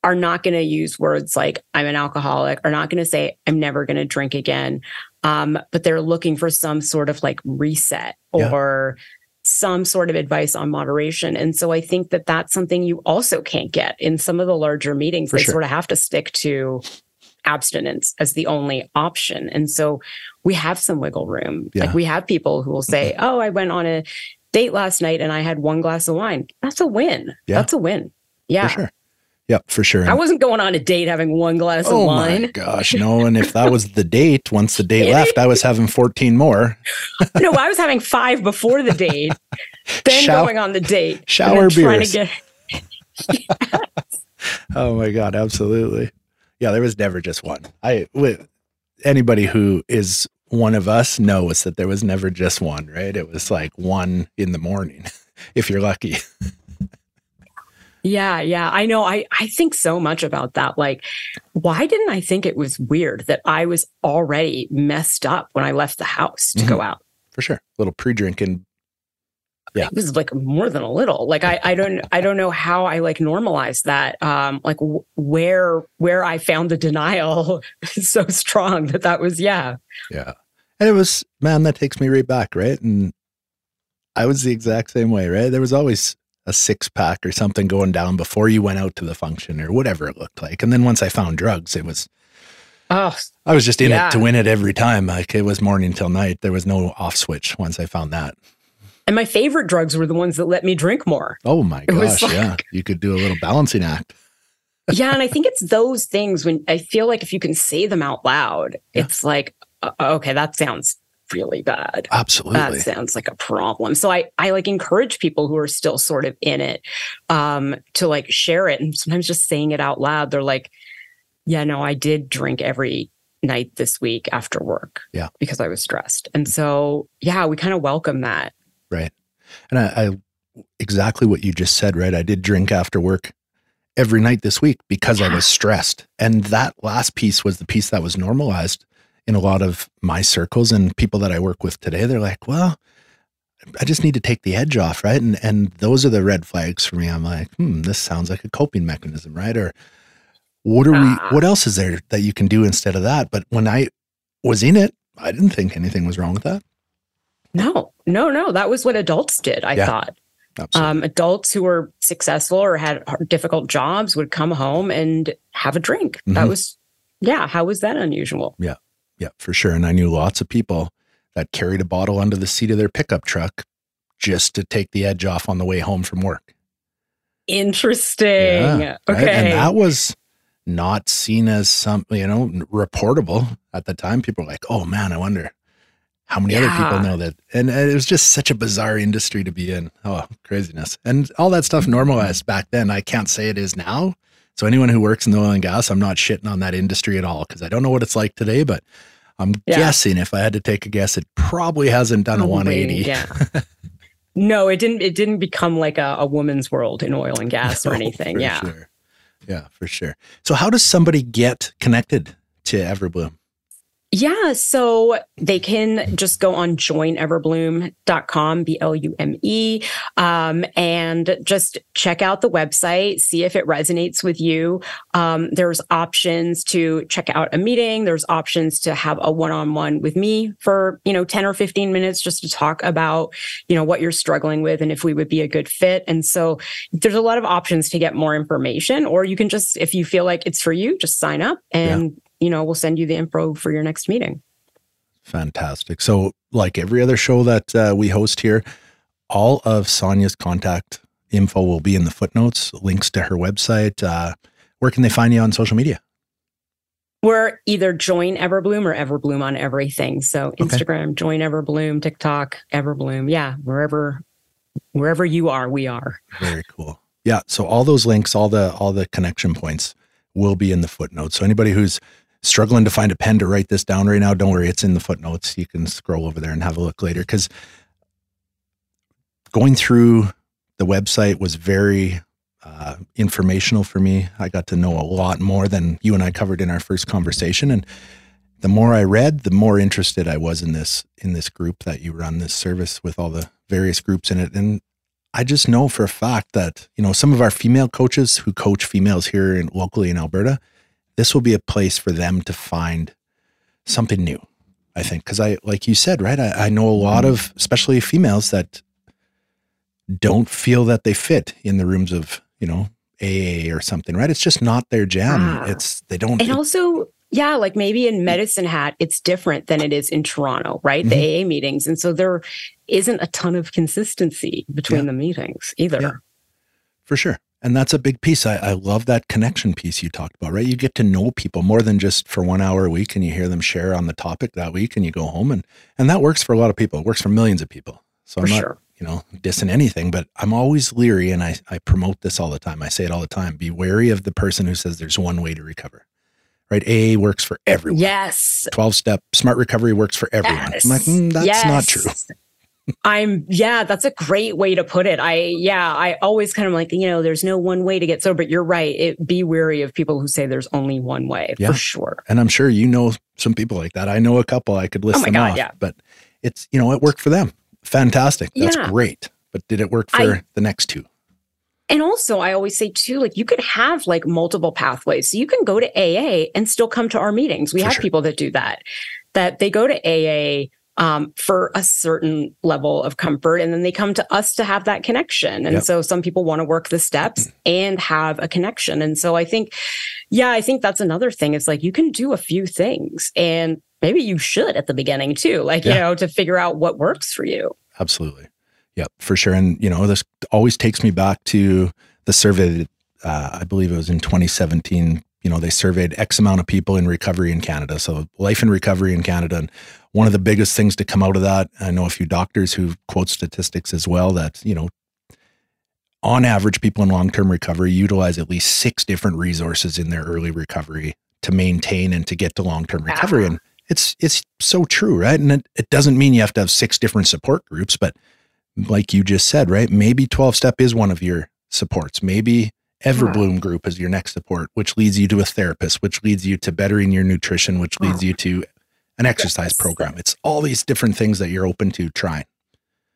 A: are not going to use words like I'm an alcoholic, are not going to say I'm never going to drink again. Um, but they're looking for some sort of like reset or yeah. some sort of advice on moderation. And so I think that that's something you also can't get in some of the larger meetings. For they sure. sort of have to stick to abstinence as the only option. And so we have some wiggle room. Yeah. Like we have people who will say, Oh, I went on a date last night and I had one glass of wine. That's a win. Yeah. That's a win. Yeah.
C: Sure. Yep, for sure.
A: I wasn't going on a date having one glass oh of wine.
C: Oh my gosh, no! And if that was the date, once the date left, I was having fourteen more.
A: no, I was having five before the date, then shower, going on the date,
C: shower beers. Get, yes. Oh my god, absolutely. Yeah, there was never just one. I with anybody who is one of us knows that there was never just one. Right? It was like one in the morning. if you're lucky.
A: Yeah, yeah. I know. I, I think so much about that. Like, why didn't I think it was weird that I was already messed up when I left the house to mm-hmm. go out?
C: For sure. A little pre drinking.
A: Yeah. It was like more than a little. Like I, I don't I don't know how I like normalized that. Um like w- where where I found the denial so strong that that was yeah.
C: Yeah. And it was man that takes me right back, right? And I was the exact same way, right? There was always a six pack or something going down before you went out to the function or whatever it looked like. And then once I found drugs, it was oh I was just in yeah. it to win it every time. Like it was morning till night. There was no off switch once I found that.
A: And my favorite drugs were the ones that let me drink more.
C: Oh my gosh, like, yeah. You could do a little balancing act.
A: yeah, and I think it's those things when I feel like if you can say them out loud, yeah. it's like uh, okay, that sounds really bad.
C: Absolutely.
A: That sounds like a problem. So I I like encourage people who are still sort of in it um to like share it and sometimes just saying it out loud they're like yeah, no, I did drink every night this week after work.
C: Yeah.
A: Because I was stressed. And so yeah, we kind of welcome that.
C: Right. And I, I exactly what you just said, right? I did drink after work every night this week because yeah. I was stressed. And that last piece was the piece that was normalized in a lot of my circles and people that I work with today, they're like, well, I just need to take the edge off, right? And and those are the red flags for me. I'm like, hmm, this sounds like a coping mechanism, right? Or what are we ah. what else is there that you can do instead of that? But when I was in it, I didn't think anything was wrong with that.
A: No, no, no. That was what adults did, I yeah, thought. Um, adults who were successful or had difficult jobs would come home and have a drink. Mm-hmm. That was, yeah. How was that unusual?
C: Yeah. Yeah, for sure. And I knew lots of people that carried a bottle under the seat of their pickup truck just to take the edge off on the way home from work.
A: Interesting. Yeah, okay. Right?
C: And that was not seen as something, you know, reportable at the time. People were like, oh man, I wonder how many yeah. other people know that. And it was just such a bizarre industry to be in. Oh, craziness. And all that stuff normalized back then. I can't say it is now. So anyone who works in the oil and gas, I'm not shitting on that industry at all because I don't know what it's like today, but I'm yeah. guessing if I had to take a guess, it probably hasn't done probably, a 180.
A: Yeah. no, it didn't. It didn't become like a, a woman's world in oil and gas or anything. yeah.
C: Sure. Yeah, for sure. So how does somebody get connected to Everblume?
A: Yeah, so they can just go on joineverblume.com, B L U M E, um, and just check out the website, see if it resonates with you. Um, there's options to check out a meeting. There's options to have a one on one with me for, you know, 10 or 15 minutes just to talk about, you know, what you're struggling with and if we would be a good fit. And so there's a lot of options to get more information, or you can just, if you feel like it's for you, just sign up and you know, we'll send you the info for your next meeting.
C: Fantastic. So, like every other show that uh, we host here, all of Sonia's contact info will be in the footnotes, links to her website. Uh, where can they find you on social media?
A: We're either join Everblume or Everblume on everything. So Instagram, okay. join Everblume, TikTok, Everblume. Yeah, wherever wherever you are, we are.
C: Very cool. Yeah. So all those links, all the all the connection points will be in the footnotes. So anybody who's struggling to find a pen to write this down right now, don't worry, it's in the footnotes. You can scroll over there and have a look later. Because going through the website was very uh, informational for me. I got to know a lot more than you and I covered in our first conversation, and the more I read, the more interested I was in this in this group that you run, this service with all the various groups in it. And I just know for a fact that you know some of our female coaches who coach females here in, locally in Alberta this will be a place for them to find something new. I think because I, like you said, right? I, I know a lot of, especially females, that don't feel that they fit in the rooms of you know AA or something, right? It's just not their jam. Ah. It's they don't.
A: And also, yeah, like maybe in Medicine Hat, it's different than it is in Toronto, right? Mm-hmm. The AA meetings, and so there isn't a ton of consistency between yeah. the meetings either. Yeah.
C: For sure. And that's a big piece. I, I love that connection piece you talked about, right? You get to know people more than just for one hour a week and you hear them share on the topic that week and you go home and and that works for a lot of people. It works for millions of people. So for I'm not, sure. you know, dissing anything, but I'm always leery and I, I promote this all the time. I say it all the time. Be wary of the person who says there's one way to recover. Right? AA works for everyone.
A: Yes.
C: 12 step smart recovery works for everyone. Yes. I'm like, mm, that's yes. not true.
A: I'm, yeah, that's a great way to put it. I, yeah, I always kind of like, you know, there's no one way to get sober, but you're right. It, be wary of people who say there's only one way yeah. for sure.
C: And I'm sure you know some people like that. I know a couple I could list oh them God, off, yeah. but it's, you know, it worked for them. Fantastic. That's yeah. great. But did it work for I, the next two?
A: And also, I always say too, like you could have like multiple pathways. So you can go to AA and still come to our meetings. We for have sure. people that do that, that they go to AA um, for a certain level of comfort. And then they come to us to have that connection. And yep. so some people want to work the steps and have a connection. And so I think, yeah, I think that's another thing. It's like you can do a few things and maybe you should at the beginning too, like, yeah. you know, to figure out what works for you.
C: Absolutely. Yep, for sure. And, you know, this always takes me back to the survey that uh, I believe it was in 2017. You know, they surveyed X amount of people in recovery in Canada. So, life in recovery in Canada. And one of the biggest things to come out of that, I know a few doctors who quote statistics as well that, you know, on average, people in long term recovery utilize at least six different resources in their early recovery to maintain and to get to long term recovery. And it's it's so true, right? And it, it doesn't mean you have to have six different support groups, but like you just said, right? Maybe 12 step is one of your supports. Maybe Everblume group is your next support, which leads you to a therapist, which leads you to bettering your nutrition, which leads you to an exercise program. It's all these different things that you're open to trying.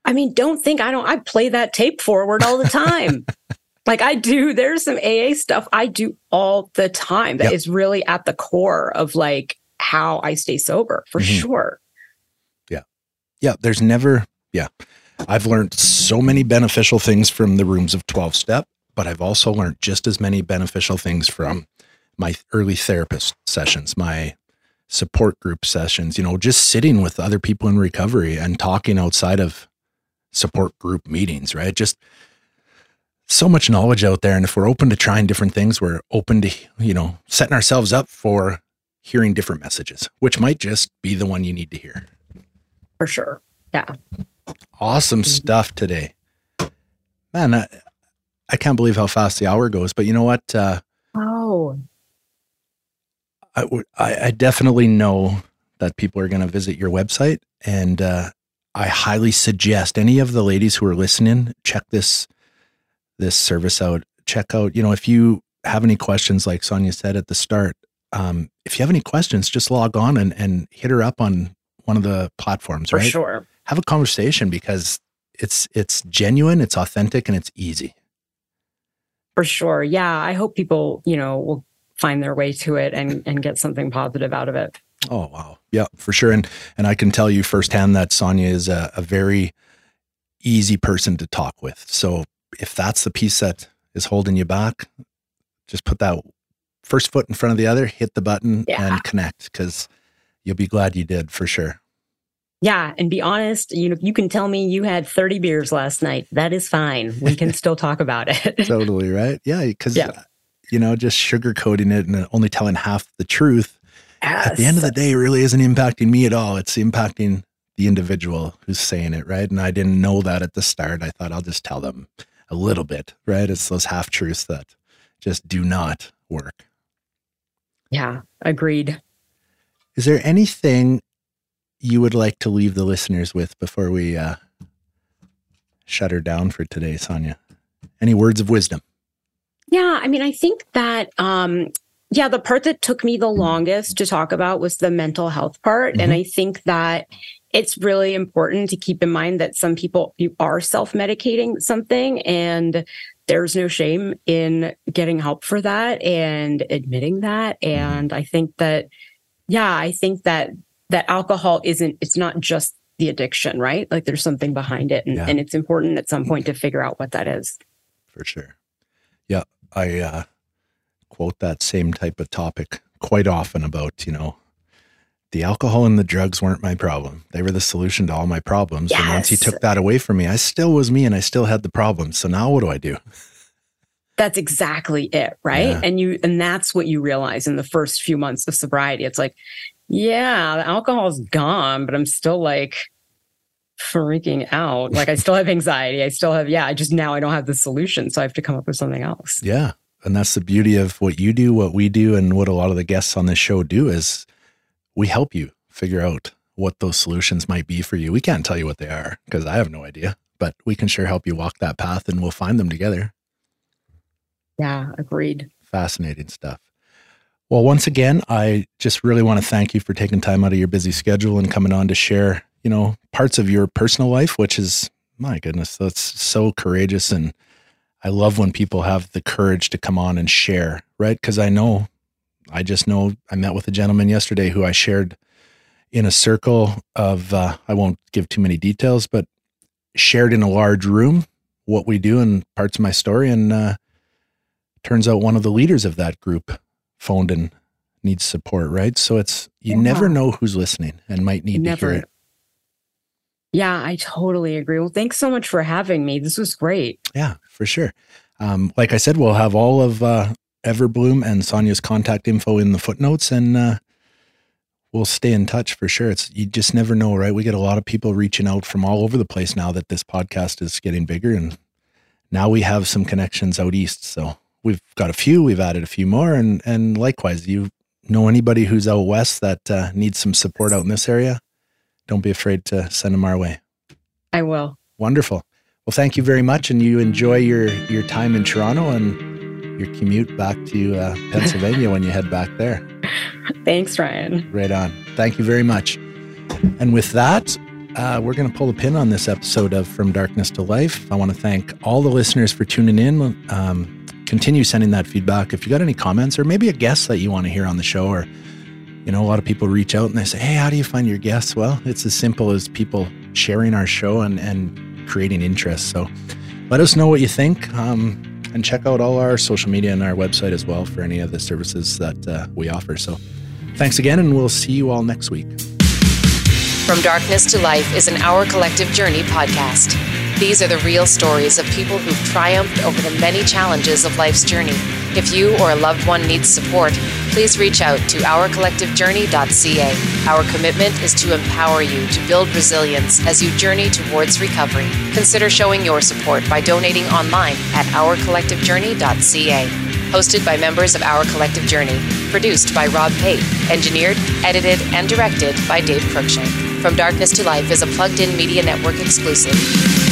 A: I mean, don't think I don't, I play that tape forward all the time. like I do, there's some AA stuff I do all the time that yep. is really at the core of like how I stay sober for mm-hmm. sure.
C: Yeah. Yeah. There's never, yeah. I've learned so many beneficial things from the rooms of 12 step, but I've also learned just as many beneficial things from my early therapist sessions, my support group sessions, you know, just sitting with other people in recovery and talking outside of support group meetings, right? Just so much knowledge out there. And if we're open to trying different things, we're open to, you know, setting ourselves up for hearing different messages, which might just be the one you need to hear.
A: For sure. Yeah.
C: Awesome mm-hmm. stuff today. Man, I, I can't believe how fast the hour goes, but you know what? Uh,
A: oh.
C: I, I, I definitely know that people are going to visit your website. And uh, I highly suggest any of the ladies who are listening, check this this service out. Check out, you know, if you have any questions, like Sonia said at the start, um, if you have any questions, just log on and, and hit her up on one of the platforms,
A: For
C: right?
A: sure
C: have a conversation because it's it's genuine, it's authentic, and it's easy.
A: For sure. Yeah. I hope people, you know, will find their way to it and and get something positive out of it.
C: Oh wow. Yeah, for sure. And and I can tell you firsthand that Sonia is a, a very easy person to talk with. So if that's the piece that is holding you back, just put that first foot in front of the other, hit the button yeah. and connect because you'll be glad you did for sure.
A: Yeah, and be honest, you know, you can tell me you had 30 beers last night. That is fine. We can still talk about it.
C: totally, right? Yeah, because yeah. you know, just sugarcoating it and only telling half the truth yes. at the end of the day really isn't impacting me at all. It's impacting the individual who's saying it, right? And I didn't know that at the start. I thought I'll just tell them a little bit, right? It's those half truths that just do not work.
A: Yeah, agreed.
C: Is there anything you would like to leave the listeners with before we uh, shut her down for today, Sonia? Any words of wisdom?
A: Yeah, I mean, I think that um, yeah, the part that took me the longest to talk about was the mental health part, mm-hmm. and I think that it's really important to keep in mind that some people you are self-medicating something and there's no shame in getting help for that and admitting that mm-hmm. and i think that yeah i think that that alcohol isn't, it's not just the addiction, right? Like there's something behind it. And, yeah. and it's important at some point to figure out what that is.
C: For sure. Yeah. I uh, quote that same type of topic quite often about, you know, the alcohol and the drugs weren't my problem. They were the solution to all my problems. Yes. And once he took that away from me, I still was me and I still had the problems. So now what do I do?
A: That's exactly it, right? Yeah. And you and that's what you realize in the first few months of sobriety. It's like yeah, the alcohol's gone, but I'm still like freaking out. Like I still have anxiety. I still have, yeah, I just now I don't have the solution. So I have to come up with something else.
C: Yeah. And that's the beauty of what you do, what we do, and what a lot of the guests on this show do is we help you figure out what those solutions might be for you. We can't tell you what they are because I have no idea, but we can sure help you walk that path and we'll find them together.
A: Yeah, agreed.
C: Fascinating stuff. Well, once again, I just really want to thank you for taking time out of your busy schedule and coming on to share, you know, parts of your personal life, which is, my goodness, that's so courageous. And I love when people have the courage to come on and share, right? Because I know, I just know I met with a gentleman yesterday who I shared in a circle of, uh, I won't give too many details, but shared in a large room what we do and parts of my story. And uh, turns out one of the leaders of that group phoned and needs support, right? So it's, you yeah. never know who's listening and might need never. to hear it.
A: Yeah, I totally agree. Well, thanks so much for having me. This was great.
C: Yeah, for sure. Um, like I said, we'll have all of uh, Everblume and Sonia's contact info in the footnotes, and uh, we'll stay in touch for sure. It's you just never know, right? We get a lot of people reaching out from all over the place now that this podcast is getting bigger, and now we have some connections out east. So we've got a few. We've added a few more, and and likewise, you know anybody who's out west that uh, needs some support out in this area, don't be afraid to send them our way.
A: I will.
C: Wonderful. Well, thank you very much, and you enjoy your your time in Toronto and your commute back to uh, Pennsylvania when you head back there.
A: Thanks, Ryan.
C: Right on. Thank you very much. And with that, uh, we're going to pull a pin on this episode of From Darkness to Life. I want to thank all the listeners for tuning in. Um, continue sending that feedback. If you got any comments or maybe a guest that you want to hear on the show, or you know, a lot of people reach out and they say, "Hey, how do you find your guests?" Well, it's as simple as people sharing our show and and creating interest. So, let us know what you think. Um, and check out all our social media and our website as well for any of the services that uh, we offer. So thanks again, and we'll see you all next week.
B: From Darkness to Life is an Our Collective Journey podcast. These are the real stories of people who've triumphed over the many challenges of life's journey. If you or a loved one needs support, please reach out to ourcollectivejourney.ca. Our commitment is to empower you to build resilience as you journey towards recovery. Consider showing your support by donating online at ourcollectivejourney.ca. Hosted by members of Our Collective Journey. Produced by Rob Pate. Engineered, edited, and directed by Dave Cruikshank. From Darkness to Life is a plugged in media network exclusive.